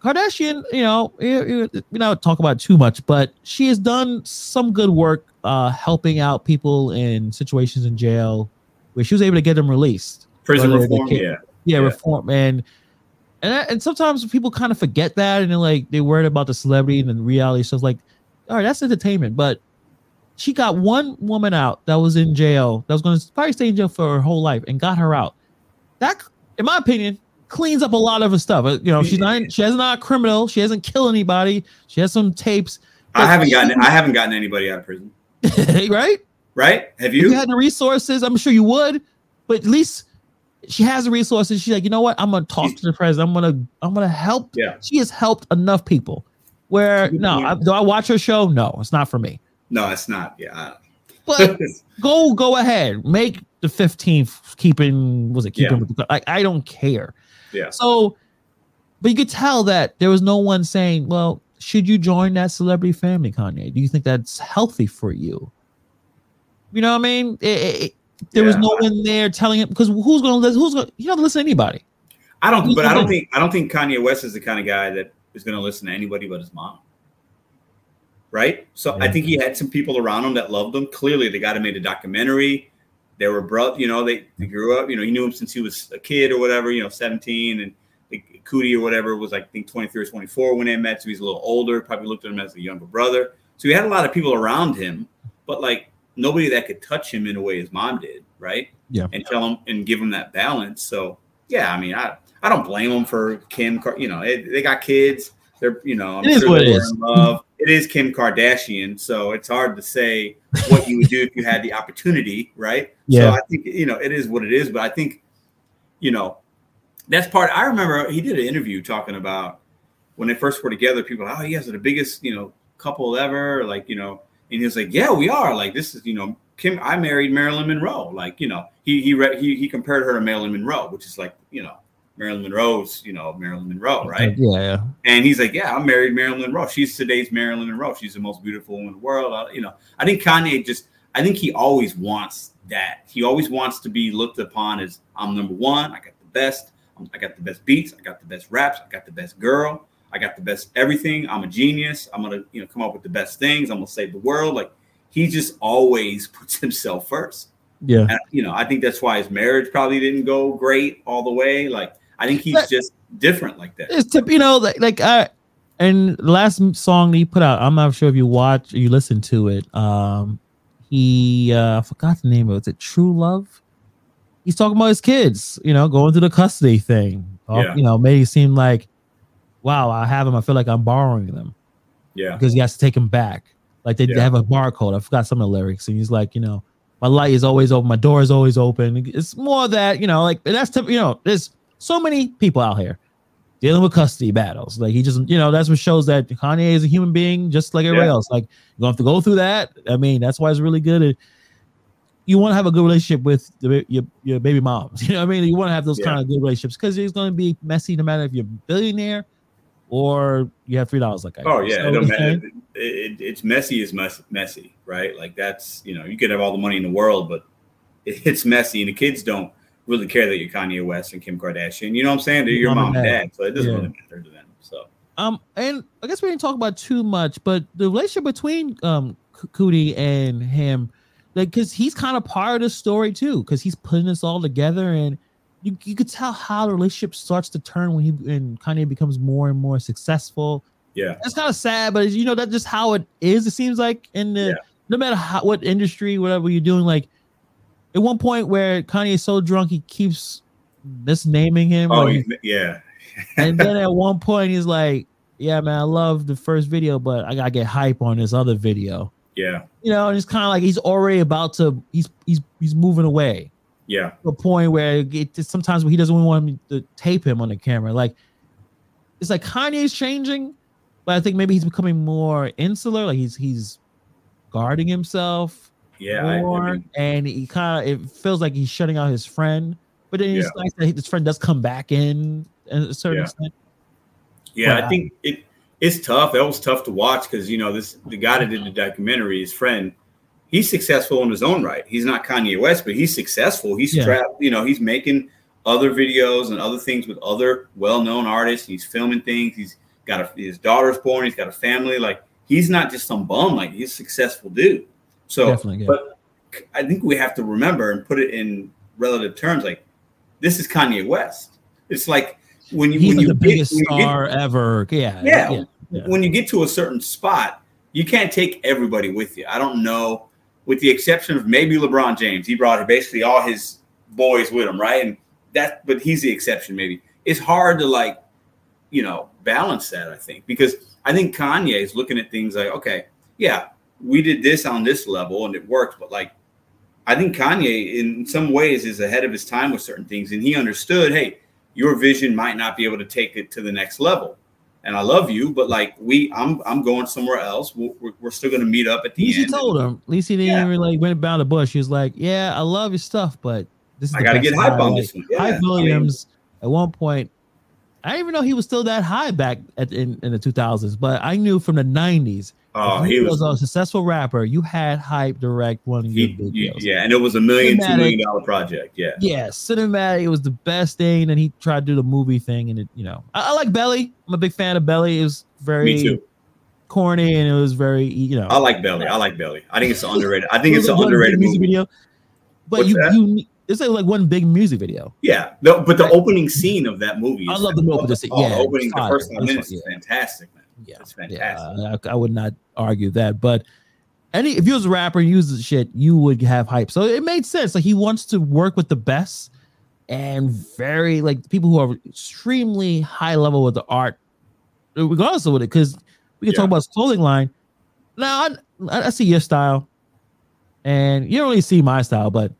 Kardashian, you know, you know, talk about too much, but she has done some good work uh helping out people in situations in jail where she was able to get them released. Prison reform, yeah. yeah. yeah, reform, and and and sometimes people kind of forget that, and they're like they're worried about the celebrity and the reality stuff. Like all right, that's entertainment. But she got one woman out that was in jail that was going to probably stay in jail for her whole life and got her out. That, in my opinion, cleans up a lot of her stuff. Uh, you know, she's not she hasn't not a criminal. She hasn't killed anybody. She has some tapes. I haven't gotten I haven't gotten anybody out of prison. right? Right? Have you? If you had the resources, I'm sure you would. But at least she has the resources. She's like, you know what? I'm gonna talk to the president. I'm gonna I'm gonna help. Yeah. She has helped enough people. Where no, I, do I watch her show? No, it's not for me. No, it's not. Yeah. But go go ahead, make the fifteenth. Keeping was it keeping? Yeah. Like I don't care. Yeah. So, but you could tell that there was no one saying, "Well, should you join that celebrity family, Kanye? Do you think that's healthy for you? You know what I mean? It, it, there yeah. was no one there telling him because who's going to listen? Who's going? You don't listen to anybody. I don't. Who's but I don't think. I don't think Kanye West is the kind of guy that is going to listen to anybody but his mom. Right. So yeah. I think he had some people around him that loved him. Clearly, the guy that made a documentary. They were brother. You know, they, they grew up. You know, he knew him since he was a kid or whatever. You know, seventeen and. Coodie or whatever was like I think 23 or 24 when they met, so he's a little older. Probably looked at him as a younger brother. So he had a lot of people around him, but like nobody that could touch him in a way his mom did, right? Yeah. And tell him and give him that balance. So yeah, I mean, I I don't blame him for Kim. You know, it, they got kids. They're you know, I'm it sure is in love. It is Kim Kardashian, so it's hard to say what you would do if you had the opportunity, right? Yeah. So I think you know it is what it is, but I think you know that's part. I remember he did an interview talking about when they first were together. People, oh, you guys are the biggest, you know, couple ever. Like, you know, he was like, yeah, we are. Like, this is, you know, Kim. I married Marilyn Monroe. Like, you know, he he read he he compared her to Marilyn Monroe, which is like, you know, Marilyn Monroe's, you know, Marilyn Monroe, right? Yeah, yeah. And he's like, yeah, I married Marilyn Monroe. She's today's Marilyn Monroe. She's the most beautiful woman in the world. Uh, you know, I think Kanye just, I think he always wants that. He always wants to be looked upon as I'm number one. I got the best. I got the best beats. I got the best raps. I got the best girl. I got the best everything. I'm a genius. I'm gonna, you know, come up with the best things. I'm gonna save the world. Like he just always puts himself first. Yeah. And, you know, I think that's why his marriage probably didn't go great all the way. Like I think he's but, just different like that. It's to, you know, like like I and the last song that he put out, I'm not sure if you watch or you listen to it. Um he uh I forgot the name of it. Was it True Love? he's talking about his kids, you know, going through the custody thing. Yeah. You know, made it seem like, wow, I have them. I feel like I'm borrowing them. Yeah. Because he has to take them back. Like they, yeah. they have a barcode. I forgot some of the lyrics. And he's like, you know, my light is always open. My door is always open. It's more that, you know, like that's, t- you know, there's so many people out here dealing with custody battles. Like he just, you know, that's what shows that Kanye is a human being just like everybody yeah. else. Like you're going to have to go through that. I mean, that's why it's really good. At, you want to have a good relationship with the, your your baby moms. You know what I mean? You want to have those yeah. kind of good relationships because it's going to be messy no matter if you're a billionaire or you have three dollars. Like I oh yeah, so it it, it, it's messy is mess, messy, right? Like that's you know you could have all the money in the world, but it's messy, and the kids don't really care that you're Kanye West and Kim Kardashian. You know what I'm saying? They're your mom, mom and dad, so it doesn't yeah. really matter to them. So um, and I guess we didn't talk about too much, but the relationship between um Coodie and him like because he's kind of part of the story too because he's putting this all together and you, you could tell how the relationship starts to turn when he and Kanye becomes more and more successful. Yeah, it's kind of sad, but you know that's just how it is. It seems like in the yeah. no matter how what industry, whatever you're doing, like at one point where Kanye is so drunk he keeps misnaming him. Oh he, yeah, and then at one point he's like, "Yeah, man, I love the first video, but I gotta get hype on this other video." Yeah. You know, and it's kind of like he's already about to he's he's he's moving away. Yeah. A point where it sometimes he doesn't want to tape him on the camera. Like it's like Kanye's changing, but I think maybe he's becoming more insular. Like he's he's guarding himself. Yeah. More, I, I mean, and he kind of it feels like he's shutting out his friend. But then yeah. it's nice that his friend does come back in at a certain yeah. extent. Yeah, but, I think it it's tough. That was tough to watch because you know this the guy that did the documentary, his friend, he's successful in his own right. He's not Kanye West, but he's successful. He's yeah. trapped. You know, he's making other videos and other things with other well-known artists. He's filming things. He's got a, his daughter's born. He's got a family. Like he's not just some bum. Like he's a successful dude. So, Definitely, yeah. but I think we have to remember and put it in relative terms. Like this is Kanye West. It's like when you he's when like you the biggest get, star get, ever. Yeah, yeah, yeah. When you get to a certain spot, you can't take everybody with you. I don't know, with the exception of maybe LeBron James. He brought basically all his boys with him, right? And that, but he's the exception. Maybe it's hard to like, you know, balance that. I think because I think Kanye is looking at things like, okay, yeah, we did this on this level and it worked, but like I think Kanye, in some ways, is ahead of his time with certain things, and he understood, hey, your vision might not be able to take it to the next level. And I love you, but like we, I'm, I'm going somewhere else. We're, we're still going to meet up at the Lisa end. told him. Lisa didn't yeah. even like went about the bush. He was like, "Yeah, I love your stuff, but this is I got to get hype on this one." Yeah. Hype Williams I mean, at one point I didn't even know he was still that high back at, in, in the 2000s, but I knew from the 90s. Oh, he, he was, was, a successful rapper. You had Hype direct one of your videos. yeah, and it was a million, two million dollar project. Yeah, Yeah, cinematic. It was the best thing. And he tried to do the movie thing, and it, you know, I, I like Belly. I'm a big fan of Belly. It was very corny, and it was very, you know, I like Belly. I like Belly. I think it's underrated. I think it it's an underrated music movie. video. But What's you, that? you, it's like, like one big music video. Yeah, no, but the opening scene of that movie. I love the opening scene. Oh, Yeah, the opening, the first five minutes fire, is fantastic, man. Yeah, It's fantastic. Yeah, I, I would not argue that. But any if you was a rapper and used shit, you would have Hype. So it made sense. Like he wants to work with the best and very like people who are extremely high level with the art, regardless of what it. Because we can Yeah. talk about his clothing line. Now I, I see your style, and you don't really see my style, but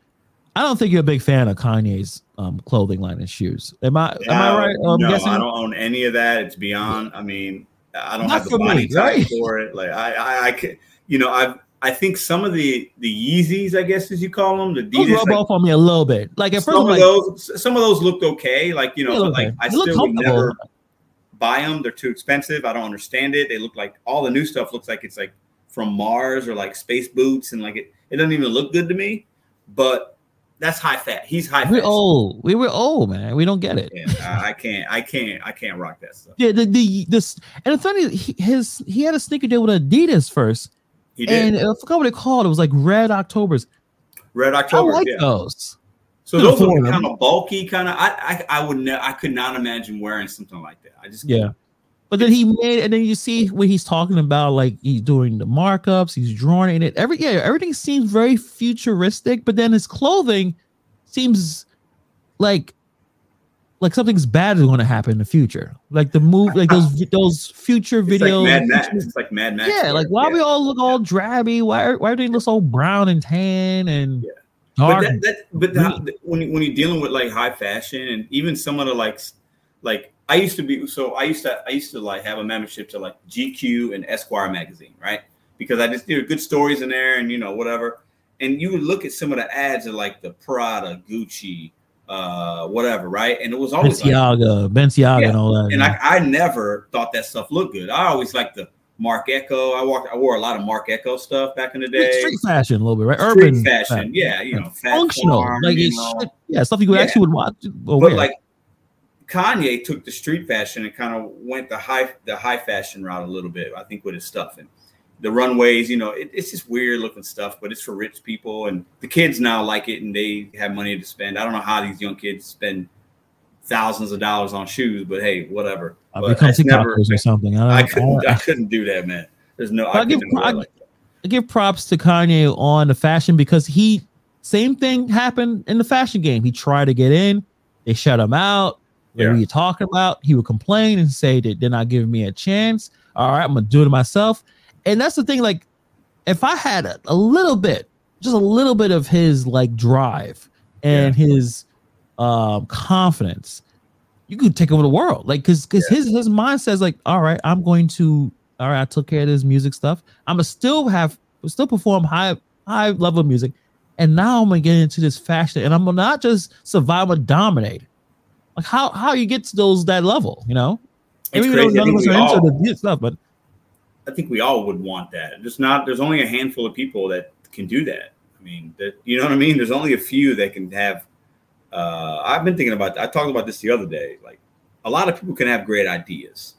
I don't think you're a big fan of Kanye's um, clothing line and shoes. Am I? am I right? I'm no, guessing. I don't own any of that. It's beyond. I mean, I don't Not have the me, type right? for it. Like I, I, I could, you know, I, I think some of the the Yeezys, I guess as you call them, the Those rub like, off on me a little bit. Like at first, some of like, those, some of those looked okay. Like you know, Yeah, but okay. like I They still would never buy them. They're too expensive. I don't understand it. They look like all the new stuff looks like it's like from Mars or like space boots, and like it, it doesn't even look good to me. But that's high fat. He's high we're fat. old. We were old, man. We don't get it. And I, I can't, I can't, I can't rock that stuff. Yeah, the, the this and the funny he, his he had a sneaker deal with Adidas first, He did. and I forgot what it called. It was like Red October's. Red October. I like yeah. those. So those are kind of bulky, kind of. I, I, I would, ne- I could not imagine wearing something like that. I just, Yeah. But then he made, and then you see when he's talking about like he's doing the markups, he's drawing in it. Every yeah, everything seems very futuristic. But then his clothing seems like like something's bad is going to happen in the future. Like the move, like those those future It's videos. like Mad Max. It's like Mad Max. Yeah, like why Yeah. we all look all drabby? Why why everything looks all brown and tan and Yeah. But dark? that, that but that, mm. when you- when you're dealing with like high fashion and even some of the like like I used to be so I used to I used to like have a membership to like GQ and Esquire magazine, right? Because I just there were good stories in there and you know whatever. And you would look at some of the ads of like the Prada, Gucci, uh, whatever, right? And it was always like, Balenciaga, Balenciaga, Yeah, and all that. and I, I never thought that stuff looked good. I always liked the Marc Ecko. I walked I wore a lot of Marc Ecko stuff back in the day. street fashion a little bit, right? Street Urban fashion, yeah, you know, functional, Farm, like you it's know. shit- yeah, stuff you Yeah. actually would watch. Or but wear. like Kanye took the street fashion and kind of went the high the high fashion route a little bit. I think with his stuff and the runways, you know, it, it's just weird looking stuff, but it's for rich people and the kids now like it and they have money to spend. I don't know how these young kids spend thousands of dollars on shoes, but hey, whatever. I But become never- TikTokers or something. I, I couldn't I- I couldn't do that, man. There's no I I give- couldn't do it I- like. I give props to Kanye on the fashion because he same thing happened in the fashion game. He tried to get in, they shut him out. What are you talking about? He would complain and say that they're not giving me a chance. All right, I'm gonna do it myself. And that's the thing. Like, if I had a, a little bit, just a little bit of his like drive and his um confidence, you could take over the world. Like, cause cause his his mind says like, all right, I'm going to all right, I took care of this music stuff. I'm gonna still have still perform high high level music, and now I'm gonna get into this fashion, and I'm gonna not just survive but dominate. Like how how you get to those that level, you know? It's crazy. I think we all- the stuff, but I think we all would want that. There's not. There's only a handful of people that can do that. I mean, that you know what I mean. There's only a few that can have. Uh, I've been thinking about. I talked about this the other day. Like a lot of people can have great ideas,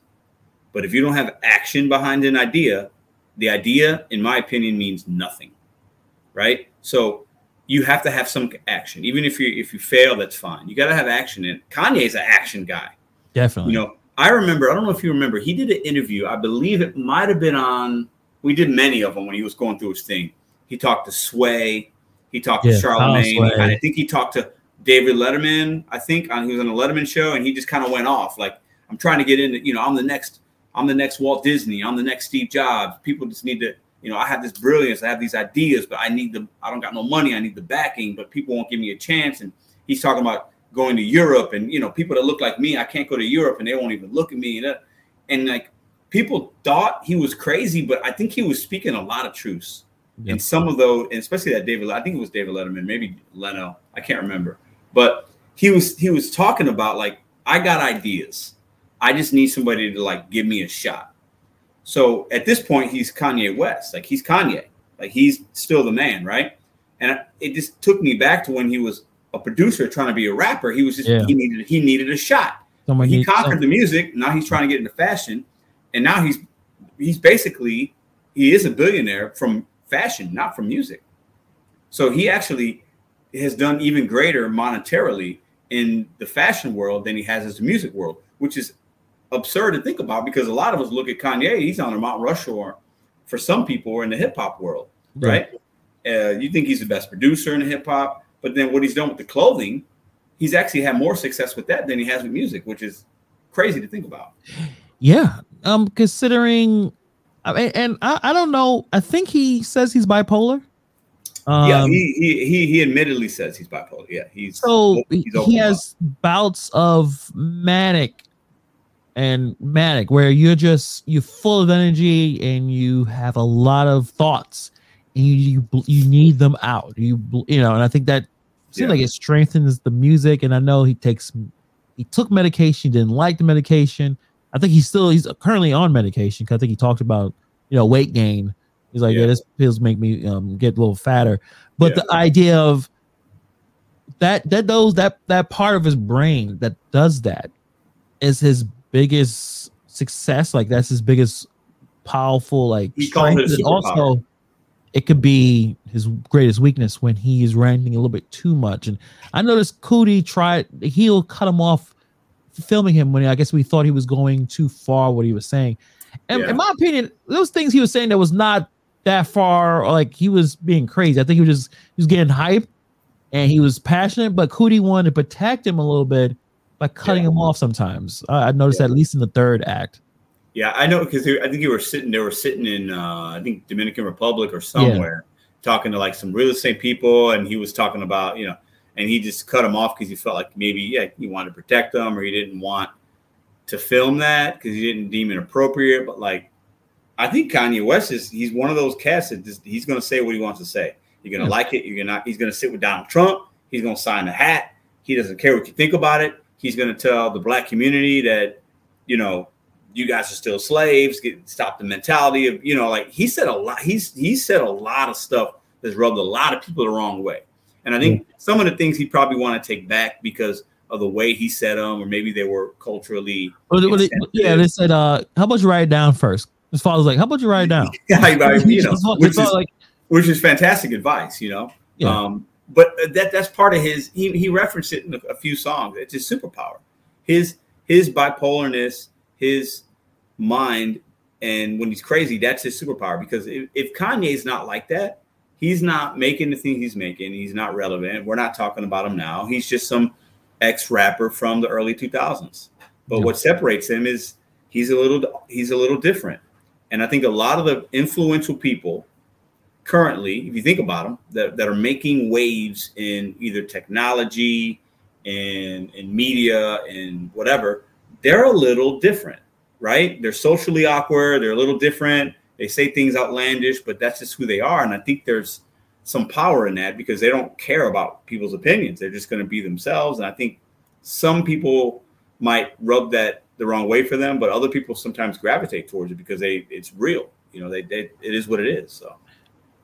but if you don't have action behind an idea, the idea, in my opinion, means nothing. Right. So you have to have some action. Even if you if you fail, that's fine. You got to have action. And Kanye's an action guy. definitely. You know, I remember, I don't know if you remember, he did an interview. I believe it might have been on, we did many of them when he was going through his thing. He talked to Sway, he talked Yeah, to Charlemagne, I think he talked to David Letterman. I think on, he was on a Letterman show and he just kind of went off like, I'm trying to get into, you know, I'm the next, I'm the next Walt Disney, I'm the next Steve Jobs. People just need to, you know, I have this brilliance, I have these ideas, but I need the, I don't got no money, I need the backing, but people won't give me a chance. And he's talking about going to Europe and you know people that look like me, I can't go to Europe and they won't even look at me. And, uh, and like people thought he was crazy, but I think he was speaking a lot of truths. Yeah. And some of those, and especially that David, I think it was David Letterman, maybe Leno, I can't remember, but he was he was talking about like I got ideas, I just need somebody to like give me a shot. So at this point, he's Kanye West. Like he's Kanye. Like he's still the man, right? And it just took me back to when he was a producer trying to be a rapper. He was just yeah. he needed he needed a shot. Someone he conquered the music. Now he's trying to get into fashion, and now he's he's basically he is a billionaire from fashion, not from music. So he actually has done even greater monetarily in the fashion world than he has as the music world, which is absurd to think about because a lot of us look at Kanye, he's on a Mount Rushmore for some people in the hip hop world, right? right? Uh, you think he's the best producer in hip hop, but then what he's done with the clothing, he's actually had more success with that than he has with music, which is crazy to think about. Yeah, um, considering, I mean, and I, I don't know. I think he says he's bipolar. Um, yeah, he, he he he admittedly says he's bipolar. Yeah, he's so he's he has bouts of manic and manic where you're just you're full of energy and you have a lot of thoughts and you you, you need them out. You you know, and I think that seems yeah. like it strengthens the music. And I know he takes he took medication, didn't like the medication. I think he's still he's currently on medication because I think he talked about you know weight gain He's like, yeah, yeah this pills make me um, get a little fatter. But yeah. the idea of that that those that that part of his brain that does that is his biggest success. Like that's his biggest powerful like strength. also it could be his greatest weakness when he is ranting a little bit too much. And I noticed Coodie tried he'll cut him off filming him when I guess we thought he was going too far what he was saying. And yeah. in my opinion, those things he was saying that was not that far. Like he was being crazy. I think he was just he was getting hype and he was passionate, but Coodie wanted to protect him a little bit by cutting yeah. him off sometimes. Uh, I noticed yeah. that at least in the third act. Yeah, I know because I think you were sitting. They were sitting in uh, I think Dominican Republic or somewhere, yeah. talking to like some real estate people, and he was talking about you know, and he just cut him off because he felt like maybe yeah he wanted to protect them or he didn't want to film that because he didn't deem it appropriate. But like I think Kanye West is he's one of those cats that just, he's going to say what he wants to say. You're going to yeah. like it. You're not. He's going to sit with Donald Trump. He's going to sign the hat. He doesn't care what you think about it. He's going to tell the black community that you know you guys are still slaves. Get stop the mentality of you know like he said a lot. He's he said a lot of stuff that's rubbed a lot of people the wrong way. And I think some of the things he probably want to take back because of the way he said them, or maybe they were culturally. Well, they, yeah, they said, uh, "How about you write it down first? His father's like, "How about you write it down?" yeah, you know, which is, like, which is fantastic advice, you know. Yeah. Um, but that that's part of his. He, he referenced it in a, a few songs. It's his superpower. His his bipolarness, his mind, and when he's crazy, that's his superpower. Because if, if Kanye's not like that, he's not making the thing he's making. He's not relevant. We're not talking about him now. He's just some ex rapper from the early 2000s. But yeah. what separates him is he's a little he's a little different. And I think a lot of the influential people currently, if you think about them, that, that are making waves in either technology and in media and whatever, they're a little different, right? They're socially awkward, they're a little different. They say things outlandish, but that's just who they are. And I think there's some power in that because they don't care about people's opinions. They're just going to be themselves. And I think some people might rub that the wrong way for them, but other people sometimes gravitate towards it because they it's real. You know, they, they it is what it is. So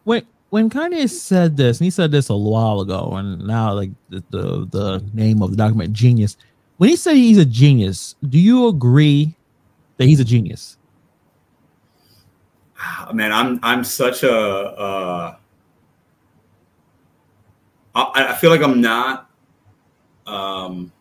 when when Kanye said this, and he said this a while ago, and now like the the, the name of the document, genius. When he said he's a genius, do you agree that he's a genius? Man, I'm I'm such a. Uh, I, I feel like I'm not. Um,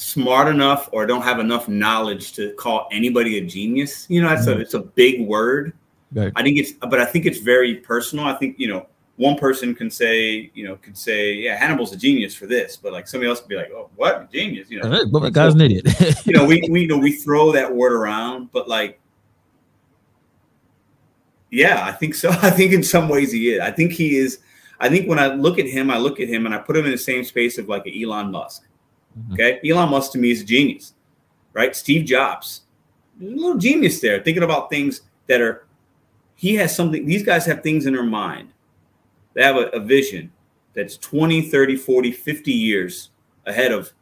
smart enough or don't have enough knowledge to call anybody a genius. You know, it's mm-hmm. a it's a big word. Right. I think it's, but I think it's very personal. I think you know, one person can say, you know, could say, yeah, Hannibal's a genius for this, but like somebody else could be like, oh, what genius? You know, but the guy's so, an idiot. you know, we we you know we throw that word around, but like. Yeah, I think so. I think in some ways he is. I think he is. I think when I look at him, I look at him and I put him in the same space of like an Elon Musk. Mm-hmm. Okay. Elon Musk to me is a genius, right? Steve Jobs, a little genius there, thinking about things that are, he has something, these guys have things in their mind. They have a, a vision that's 20, 30, 40, 50 years ahead of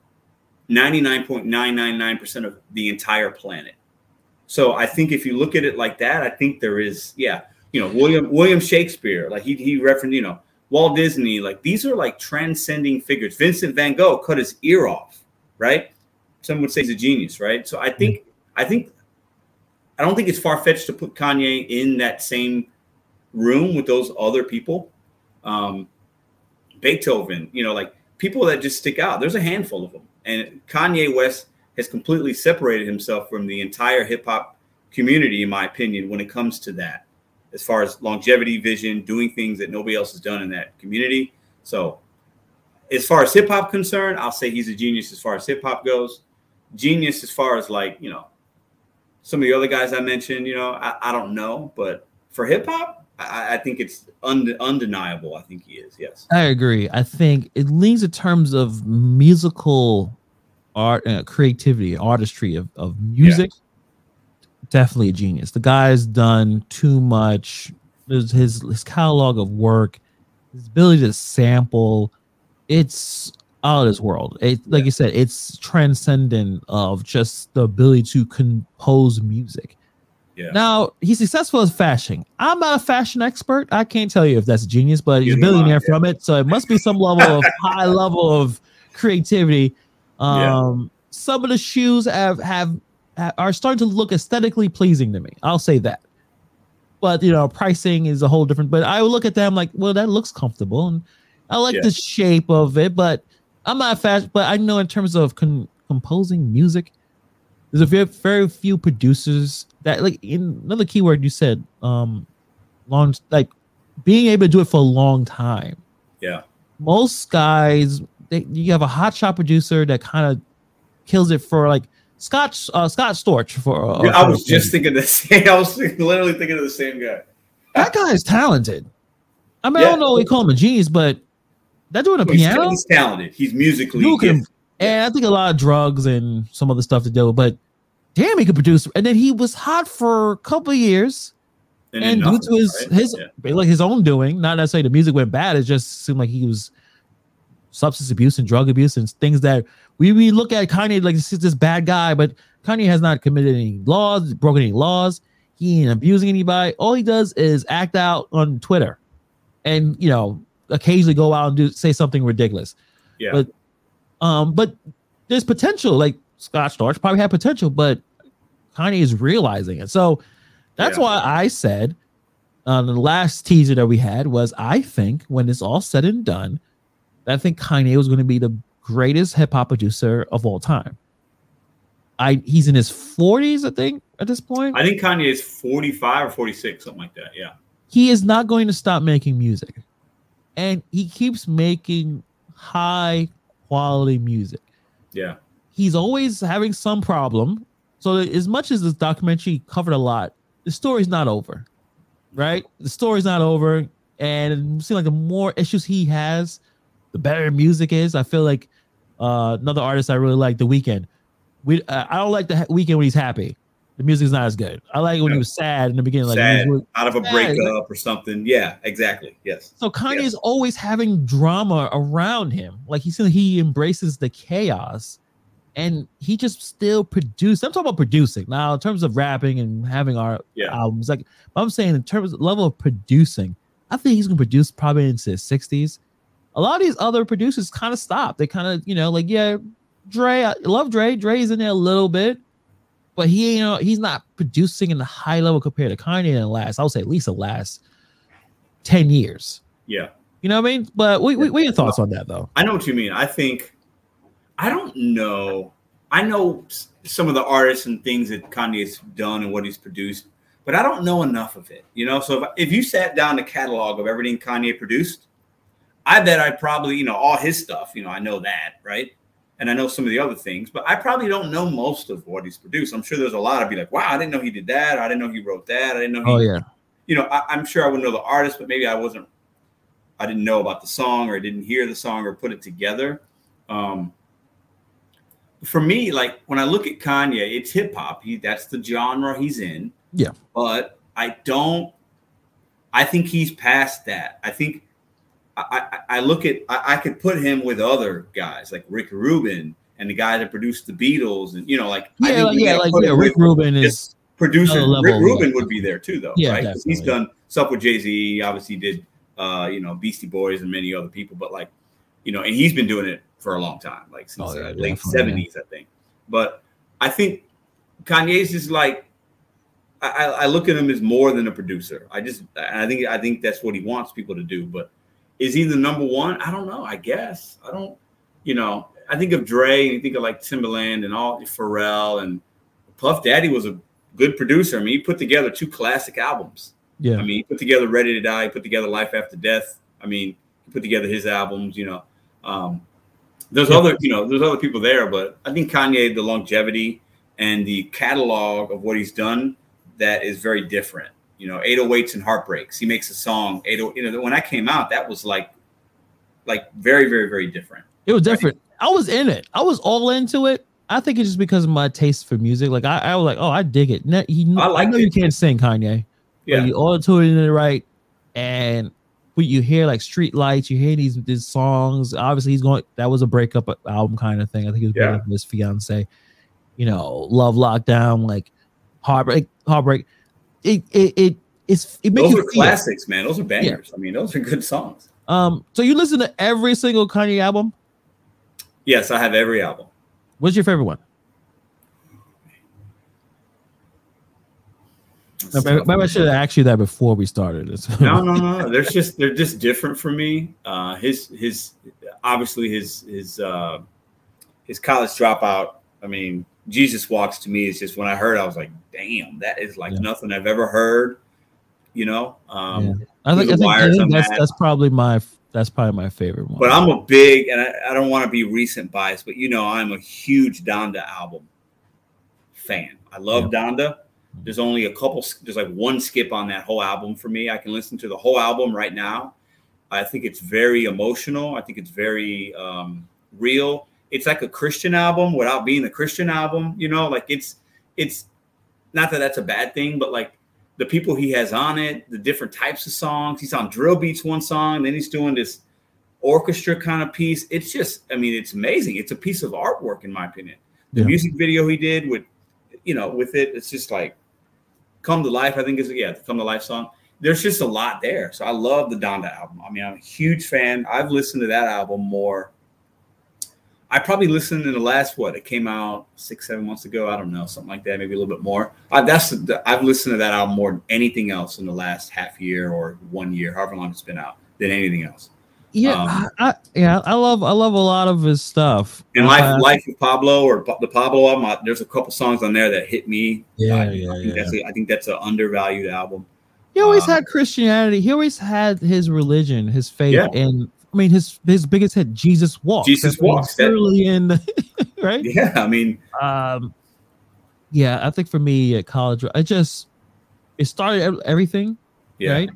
99.999% of the entire planet. So I think if you look at it like that, I think there is, yeah, you know, William William Shakespeare, like he he referenced, you know, Walt Disney, like these are like transcending figures. Vincent Van Gogh cut his ear off, right? Some would say he's a genius, right? So I think I think I don't think it's far fetched to put Kanye in that same room with those other people. Um, Beethoven, you know, like people that just stick out. There's a handful of them, and Kanye West has completely separated himself from the entire hip hop community, in my opinion, when it comes to that as far as longevity, vision, doing things that nobody else has done in that community. So, as far as hip hop concerned, I'll say he's a genius as far as hip hop goes. Genius as far as like you know, some of the other guys I mentioned. You know, I, I don't know, but for hip hop, I, I, think it's und- undeniable. I think he is. Yes, I agree. I think it leans in terms of musical art, uh, creativity, artistry of of music. Yeah definitely a genius. The guy's done too much. His his catalog of work, his ability to sample, it's out of this world. It like you said, it's transcendent of just the ability to compose music. Yeah. Now he's successful as fashion. I'm not a fashion expert. I can't tell you if that's genius, but he's a billionaire yeah. from it, so it must be some level of high level of creativity. Um, yeah. Some of the shoes have have are starting to look aesthetically pleasing to me. I'll say that. But you know, pricing is a whole different. But I would look at them like, well, that looks comfortable, and I like yeah. the shape of it. But I'm not fast. But I know in terms of con- composing music, there's a very very few producers that like. In another keyword you said, um, long like being able to do it for a long time. Yeah. Most guys, they, you have a hot shot producer that kind of kills it for like Scott uh, Scott Storch for. Uh, yeah, I was just thinking the same. I was literally thinking of the same guy. That guy is talented. I mean, yeah. I don't know we call him a genius, but that doing a well, piano. He's, talented. He's musically. Can, and I think a lot of drugs and some other stuff to do, but damn, he could produce. And then he was hot for a couple of years. And, and due to his right? his yeah. like his own doing, not necessarily the music went bad. It just seemed like he was substance abuse and drug abuse and things that we, we look at Kanye like this is this bad guy, but Kanye has not committed any laws, broken any laws. He ain't abusing anybody. All he does is act out on Twitter, and you know, occasionally go out and do say something ridiculous. Yeah. But um, but there's potential. Like Scott Storch probably had potential, but Kanye is realizing it. So that's yeah. why I said uh, the last teaser that we had was I think when it's all said and done, I think Kanye was going to be the greatest hip hop producer of all time. I he's in his 40s, I think, at this point. I think Kanye is 45 or 46, something like that. Yeah. He is not going to stop making music. And he keeps making high quality music. Yeah. He's always having some problem. So as much as this documentary covered a lot, the story's not over. Right? The story's not over. And it seems like the more issues he has, the better music is. I feel like uh, another artist I really like, The Weeknd. We uh, I don't like the Weeknd when he's happy. The music's not as good. I like when he was sad in the beginning, like sad, out of a breakup or something. Yeah, exactly. Yes. So Kanye yes. is always having drama around him. Like he said, he embraces the chaos, and he just still produces. I'm talking about producing now in terms of rapping and having our yeah. albums. Like I'm saying, in terms of level of producing, I think he's gonna produce probably into his 60s a lot of these other producers kind of stop. They kind of, you know, like, yeah, Dre, I love Dre. Dre's in there a little bit, but he, you know, he's not producing in the high level compared to Kanye in the last, I would say at least the last 10 years. Yeah. You know what I mean? But we, we, what are your thoughts on that though? I know what you mean. I think, I don't know. I know some of the artists and things that Kanye's done and what he's produced, but I don't know enough of it. You know, so if, if you sat down the catalog of everything Kanye produced, I bet I probably, you know, all his stuff, you know, I know that, right? And I know some of the other things, but I probably don't know most of what he's produced. I'm sure there's a lot of be like, wow, I didn't know he did that. I didn't know he wrote that. I didn't know. He, oh yeah. You know, I, am sure I would know the artist, but maybe I wasn't. I didn't know about the song, or I didn't hear the song, or put it together. Um, for me, like when I look at Kanye, it's hip hop. He that's the genre he's in. Yeah. But I don't. I think he's past that. I think I, I look at I, I, could put him with other guys like Rick Rubin and the guy that produced the Beatles, and you know, like yeah, like, yeah, like yeah, Rick Rubin is producer. Rick Rubin would be there too, though, yeah, right? He's done stuff with Jay Z. Obviously, did uh, you know Beastie Boys and many other people, but like you know, and he's been doing it for a long time, like since oh, yeah, uh, late seventies, I think. But I think Kanye's just like I, I, look at him as more than a producer. I just I think I think that's what he wants people to do. But is he the number one? I don't know. I guess I don't. You know, I think of Dre. And you think of like Timbaland and all Pharrell and Puff Daddy was a good producer. I mean, he put together two classic albums. Yeah. I mean, he put together Ready to Die. He put together Life After Death. I mean, he put together his albums. You know, um, there's yeah. other you know there's other people there, but I think Kanye the longevity and the catalog of what he's done that is very different. You know, 808s and heartbreaks. He makes a song. 80, you know, when I came out, that was like, like very, very, very different. It was different. Right? I was in it. I was all into it. I think it's just because of my taste for music. Like I, I was like, oh, I dig it. He, I, like I know it. you can't sing Kanye. Yeah, you all tuning it right, and when you hear like street lights, you hear these these songs. Obviously, he's going. That was a breakup album kind of thing. I think he was yeah. with his fiance. You know, love lockdown, like heartbreak heartbreak. It it it it's it makes those are classics, man. Those are bangers. Yeah. I mean, those are good songs. Um, so you listen to every single Kanye album? Yes, I have every album. What's your favorite one? maybe, maybe, I should have asked you that before we started. no, no, no. There's just they're just different for me. Uh, his his obviously his his uh, his college dropout. I mean, Jesus Walks to me is just when I heard, I was like, damn, that is like yeah. nothing I've ever heard. You know, um, yeah. I think, I think, I think that's that's probably my that's probably my favorite one. But I'm a big, and I, I don't want to be recent bias, but you know, I'm a huge Donda album fan. I love yeah. Donda. There's only a couple, there's like one skip on that whole album for me. I can listen to the whole album right now. I think it's very emotional. I think it's very um, real it's like a Christian album without being a Christian album. You know, like it's it's not that that's a bad thing, but like the people he has on it, the different types of songs. He's on drill beats one song, then he's doing this orchestra kind of piece. It's just, I mean, it's amazing. It's a piece of artwork, in my opinion. The yeah. music video he did with, you know, with it, it's just like come to life. I think is yeah, come to life song. There's just a lot there. So I love the Donda album. I mean, I'm a huge fan. I've listened to that album more I probably listened in the last what it came out six seven months ago. I don't know something like that, maybe a little bit more. I, that's the, I've listened to that album more than anything else in the last half year or one year, however long it's been out, than anything else. Yeah, um, I, yeah, I love I love a lot of his stuff. And life uh, life of Pablo or the Pablo album, I, there's a couple songs on there that hit me. Yeah, I, yeah, I think yeah. that's a, I think that's an undervalued album. He always um, had Christianity. He always had his religion, his faith, yeah. and I mean, his his biggest hit, Jesus Walks. Jesus Walks, early in, right? Yeah, I mean, um, yeah, I think for me at college, I just it started everything, yeah. right?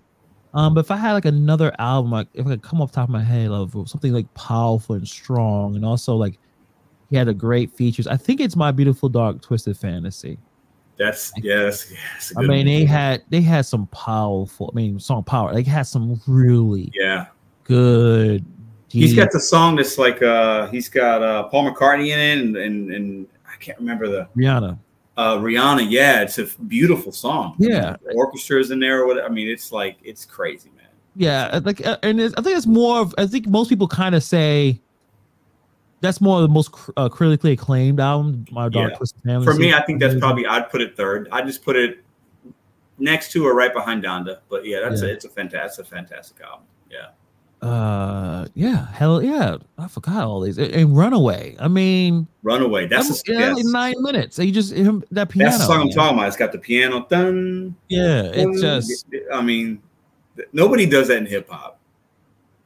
Um, but if I had like another album, like if I could come off top of my head of something like powerful and strong, and also like he had a great features. I think it's my beautiful dark twisted fantasy. That's yes. Yeah, I mean, they had they had some powerful. I mean, song power. They had some really yeah good. He's got the song that's like uh he's got uh Paul McCartney in it and and, and I can't remember the Rihanna. Uh Rihanna, yeah, it's a beautiful song. Yeah, the orchestra's in there or whatever. I mean, it's like it's crazy, man. Yeah, like uh, and I think it's more of I think most people kind of say that's more of the most uh, critically acclaimed album. My Dark yeah. Twisted Family. For me, I think that's probably I'd put it third. I just put it next to or right behind Donda. But yeah, that's yeah. A, it's a fantastic, a fantastic album. Yeah uh yeah hell yeah i forgot all these and runaway i mean runaway that's a, yeah, nine minutes you just him, that piano that's the song i'm talking about it's got the piano done yeah it's just i mean nobody does that in hip-hop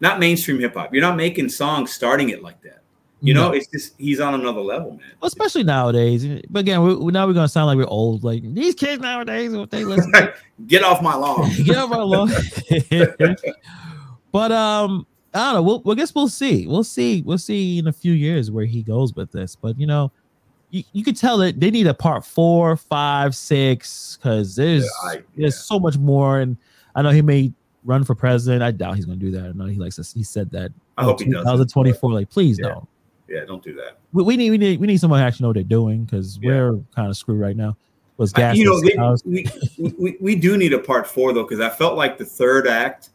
not mainstream hip-hop you're not making songs starting it like that you know, it's just he's on another level, man. Well, especially nowadays. But again, we, now we're gonna sound like we're old. Like these kids nowadays, what they listen. Get off my lawn. Get off my lawn. But um, I don't know. We'll, well, I guess we'll see. We'll see. We'll see in a few years where he goes with this. But you know, you, you could tell that they need a part four, five, six, because there's yeah, I, yeah. there's so much more. And I know he may run for president. I doubt he's going to do that. I know he likes to. He said that. I hope he does. 2024. Like, please yeah. don't. yeah, don't do that. We, we need we need we need someone who actually know what they're doing because we're kind of screwed right now. Was gas? you know, they, we, we we do need a part four though, because I felt like the third act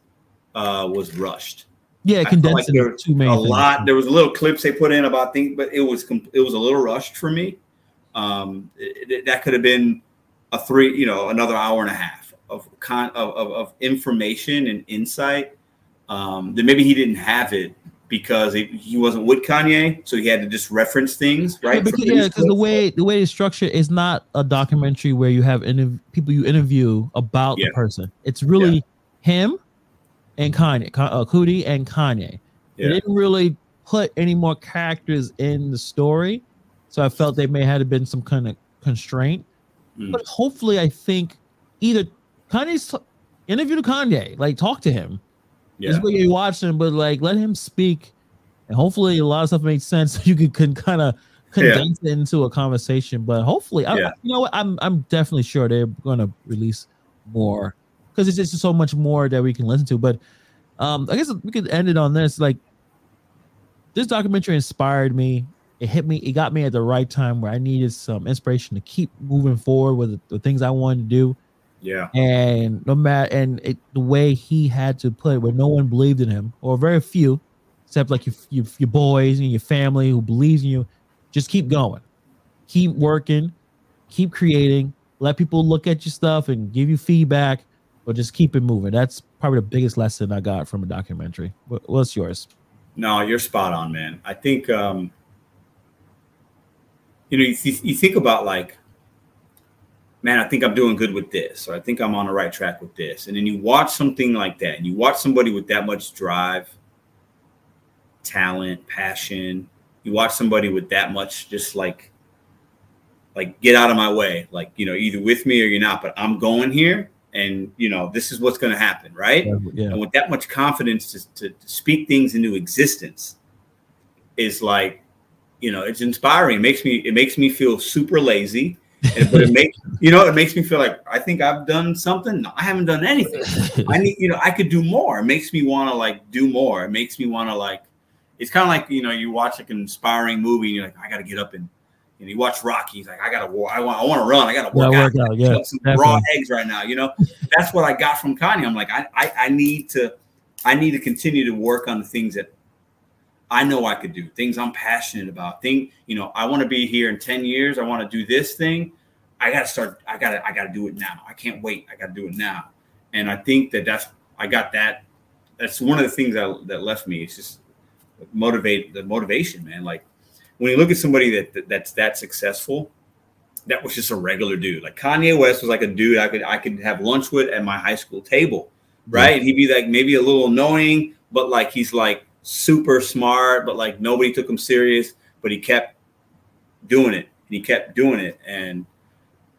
uh, was rushed. yeah, felt like there a things. lot. There was little clips they put in about things, but it was it was a little rushed for me. Um, it- it- that could have been a three, you know, another hour and a half of con of, of, of information and insight. Um, that maybe he didn't have it because he, he wasn't with Kanye, so he had to just reference things, Yeah, right? because, yeah, because the way the way it's structured is not a documentary where you have interv- people you interview about Yeah. the person. It's really him and Kanye, Ka- uh, Coodie and Kanye. Yeah. They didn't really put any more characters in the story, so I felt they may have been some kind of constraint. Mm. But hopefully, I think either Kanye's t- interview to Kanye, like talk to him. yeah. This way you watch him, but like let him speak, and hopefully a lot of stuff makes sense. So you can, can kind of condense it into a conversation. But hopefully, I, Yeah. you know what, I'm I'm definitely sure they're going to release more because it's just so much more that we can listen to. But um, I guess we could end it on this. Like this documentary inspired me. It hit me. It got me at the right time where I needed some inspiration to keep moving forward with the, the things I wanted to do yeah. and no matter and it, the way he had to put it where no one believed in him or very few except like your, your, your boys and your family who believes in you just keep going keep working keep creating let people look at your stuff and give you feedback but just keep it moving that's probably the biggest lesson i got from a documentary what's yours No, you're spot on, man. I think um, you know you, th- you think about like, man, I think I'm doing good with this, or I think I'm on the right track with this, and then you watch something like that, and you watch somebody with that much drive, talent, passion. You watch somebody with that much, just like, like get out of my way, like you know, either with me or you're not, but I'm going here, and you know, this is what's going to happen, right? yeah and with that much confidence to, to, to speak things into existence is like you know it's inspiring. It makes me it makes me feel super lazy and, but it makes you know it makes me feel like i think i've done something? No i haven't done anything. I need you know i could do more. It makes me want to like do more. It makes me want to like it's kind of like you know you watch like an inspiring movie and you're like i gotta get up and and you watch Rocky, he's like, I gotta, wa- I want, I want to run, I gotta work Yeah, out, work out, yeah, some raw eggs right now. You know, that's what I got from Kanye. I'm like, I, I, I need to, I need to continue to work on the things that I know I could do, things I'm passionate about. Thing, you know, I want to be here in 10 years. I want to do this thing. I got to start. I got to. I got to do it now. I can't wait. I got to do it now. And I think that that's. I got that. That's one of the things that that left me. It's just motivate the motivation, man. Like when you look at somebody that, that that's that successful, that was just a regular dude. Like Kanye West was like a dude I could I could have lunch with at my high school table, right? And he'd be like maybe a little annoying, but like he's like super smart, but like nobody took him serious. But he kept doing it, and he kept doing it, and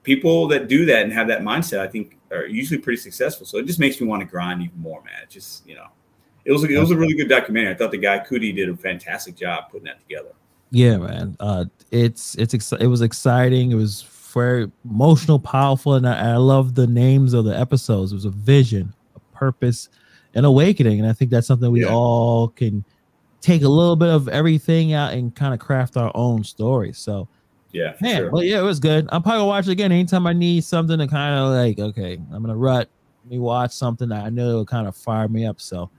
people that do that and have that mindset, I think, are usually pretty successful. So it just makes me want to grind even more, man. It just you know, it was a, it was a really good documentary. I thought the guy Coodie did a fantastic job putting that together. Yeah, man. Uh, it's it's exci- it was exciting. It was very emotional, powerful, and I, I love the names of the episodes. It was a vision, a purpose, an awakening, and I think that's something we Yeah. all can take a little bit of everything out and kind of craft our own story. So, Yeah, man, sure. well, yeah, it was good. I'm probably gonna watch it again anytime I need something to kind of like, okay, I'm gonna rut. Let me watch something that I know will kind of fire me up. So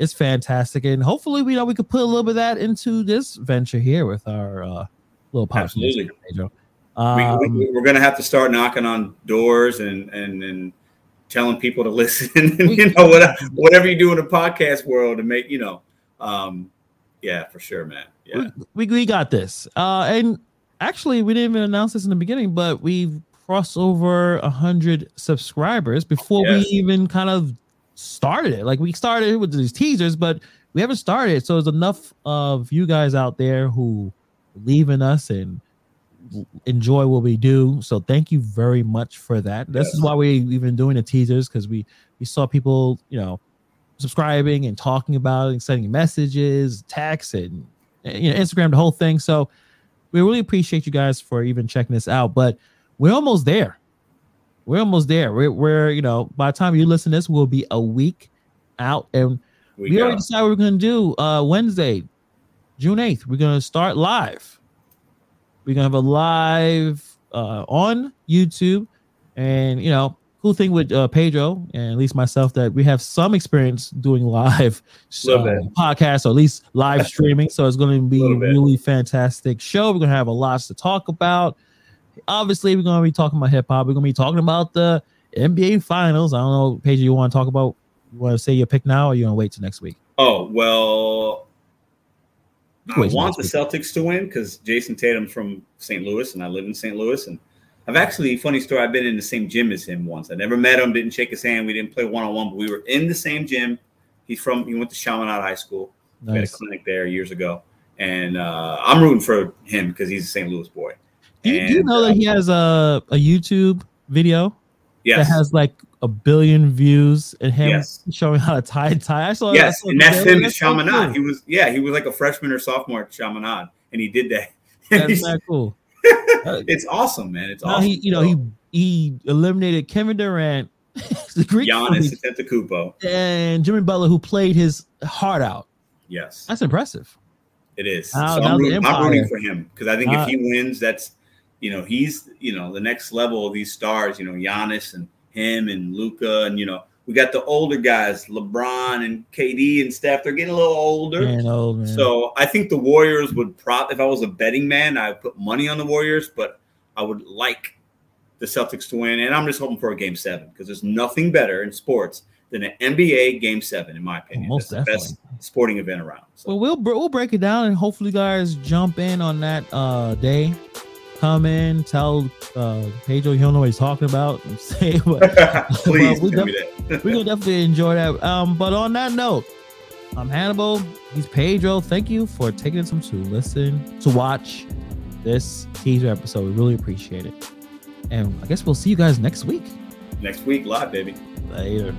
it's fantastic, and hopefully, we know we could put a little bit of that into this venture here with our uh, little podcast. Absolutely. Pedro. we, Um, we, we're going to have to start knocking on doors and and and telling people to listen and you know what, whatever you do in the podcast world to make you know um yeah for sure man yeah we, we got this. Uh, and actually, we didn't even announce this in the beginning, but we've crossed over a hundred subscribers before Yes. we even kind of started it. Like we started with these teasers, but we haven't started. So there's enough of you guys out there who believe in us and enjoy what we do. So thank you very much for that. This is why we we've been doing the teasers because we we saw people, you know, subscribing and talking about it and sending messages, texts, and you know, Instagram, the whole thing. So we really appreciate you guys for even checking this out. But we're almost there. We're almost there. We're, we're you know, by the time you listen to this, we'll be a week out, and we, we, already decided what we're gonna do. Uh, Wednesday, June 8th, we're gonna start live. We're gonna have a live uh, on YouTube, and you know, cool thing with uh, Pedro and at least myself that we have some experience doing live uh, podcasts or at least live streaming. So it's going to be a really fantastic show. We're going to have a lot to talk about. Obviously, we're going to be talking about hip hop. We're going to be talking about the NBA Finals. I don't know, Pedro, you want to talk about? You want to say your pick now, or you want to wait till next week? Oh well, I want the Celtics to win because Jayson Tatum's from St. Louis and I live in St. Louis. And I've actually, funny story, I've been in the same gym as him once. I never met him, didn't shake his hand. We didn't play one on one, but we were in the same gym. He's from, he went to Chaminade High School. Nice. We had a clinic there years ago. And uh, I'm rooting for him because he's a St. Louis boy. Do you, do you know that he has a, a YouTube video yes. that has like a billion views and him yes. showing how to tie tie. I saw yes, and that's him at Chaminade. Cool. He was yeah, he was like a freshman or sophomore at Chaminade, and he did that. That's not cool. it's awesome, man. It's awesome. He, you know, he he eliminated Kevin Durant, the Greek Giannis Antetokounmpo, and Jimmy Butler, who played his heart out. Yes, that's impressive. It is. so I'm, rooting, I'm, rooting, for him because I think uh, if he wins, that's you know he's you know the next level of these stars. You know, Giannis and him and Luka, and you know, we got the older guys, LeBron and KD and Steph. They're getting a little older. Man, old, man. So I think the Warriors would prop. If I was a betting man, I would put money on the Warriors, but I would like the Celtics to win. And I'm just hoping for a game seven because there's nothing better in sports than an NBA game seven, in my opinion. Most That's definitely. the best sporting event around. So. Well, we'll we'll break it down and hopefully, guys, jump in on that uh, day come in, tell uh, Pedro he'll know what he's talking about, and say what. Please, we def- we're gonna definitely enjoy that. Um, but on that note, I'm Hannibal. He's Pedro. Thank you for taking some to listen to watch this teaser episode. We really appreciate it. And I guess we'll see you guys next week. Next week, live, baby. Later.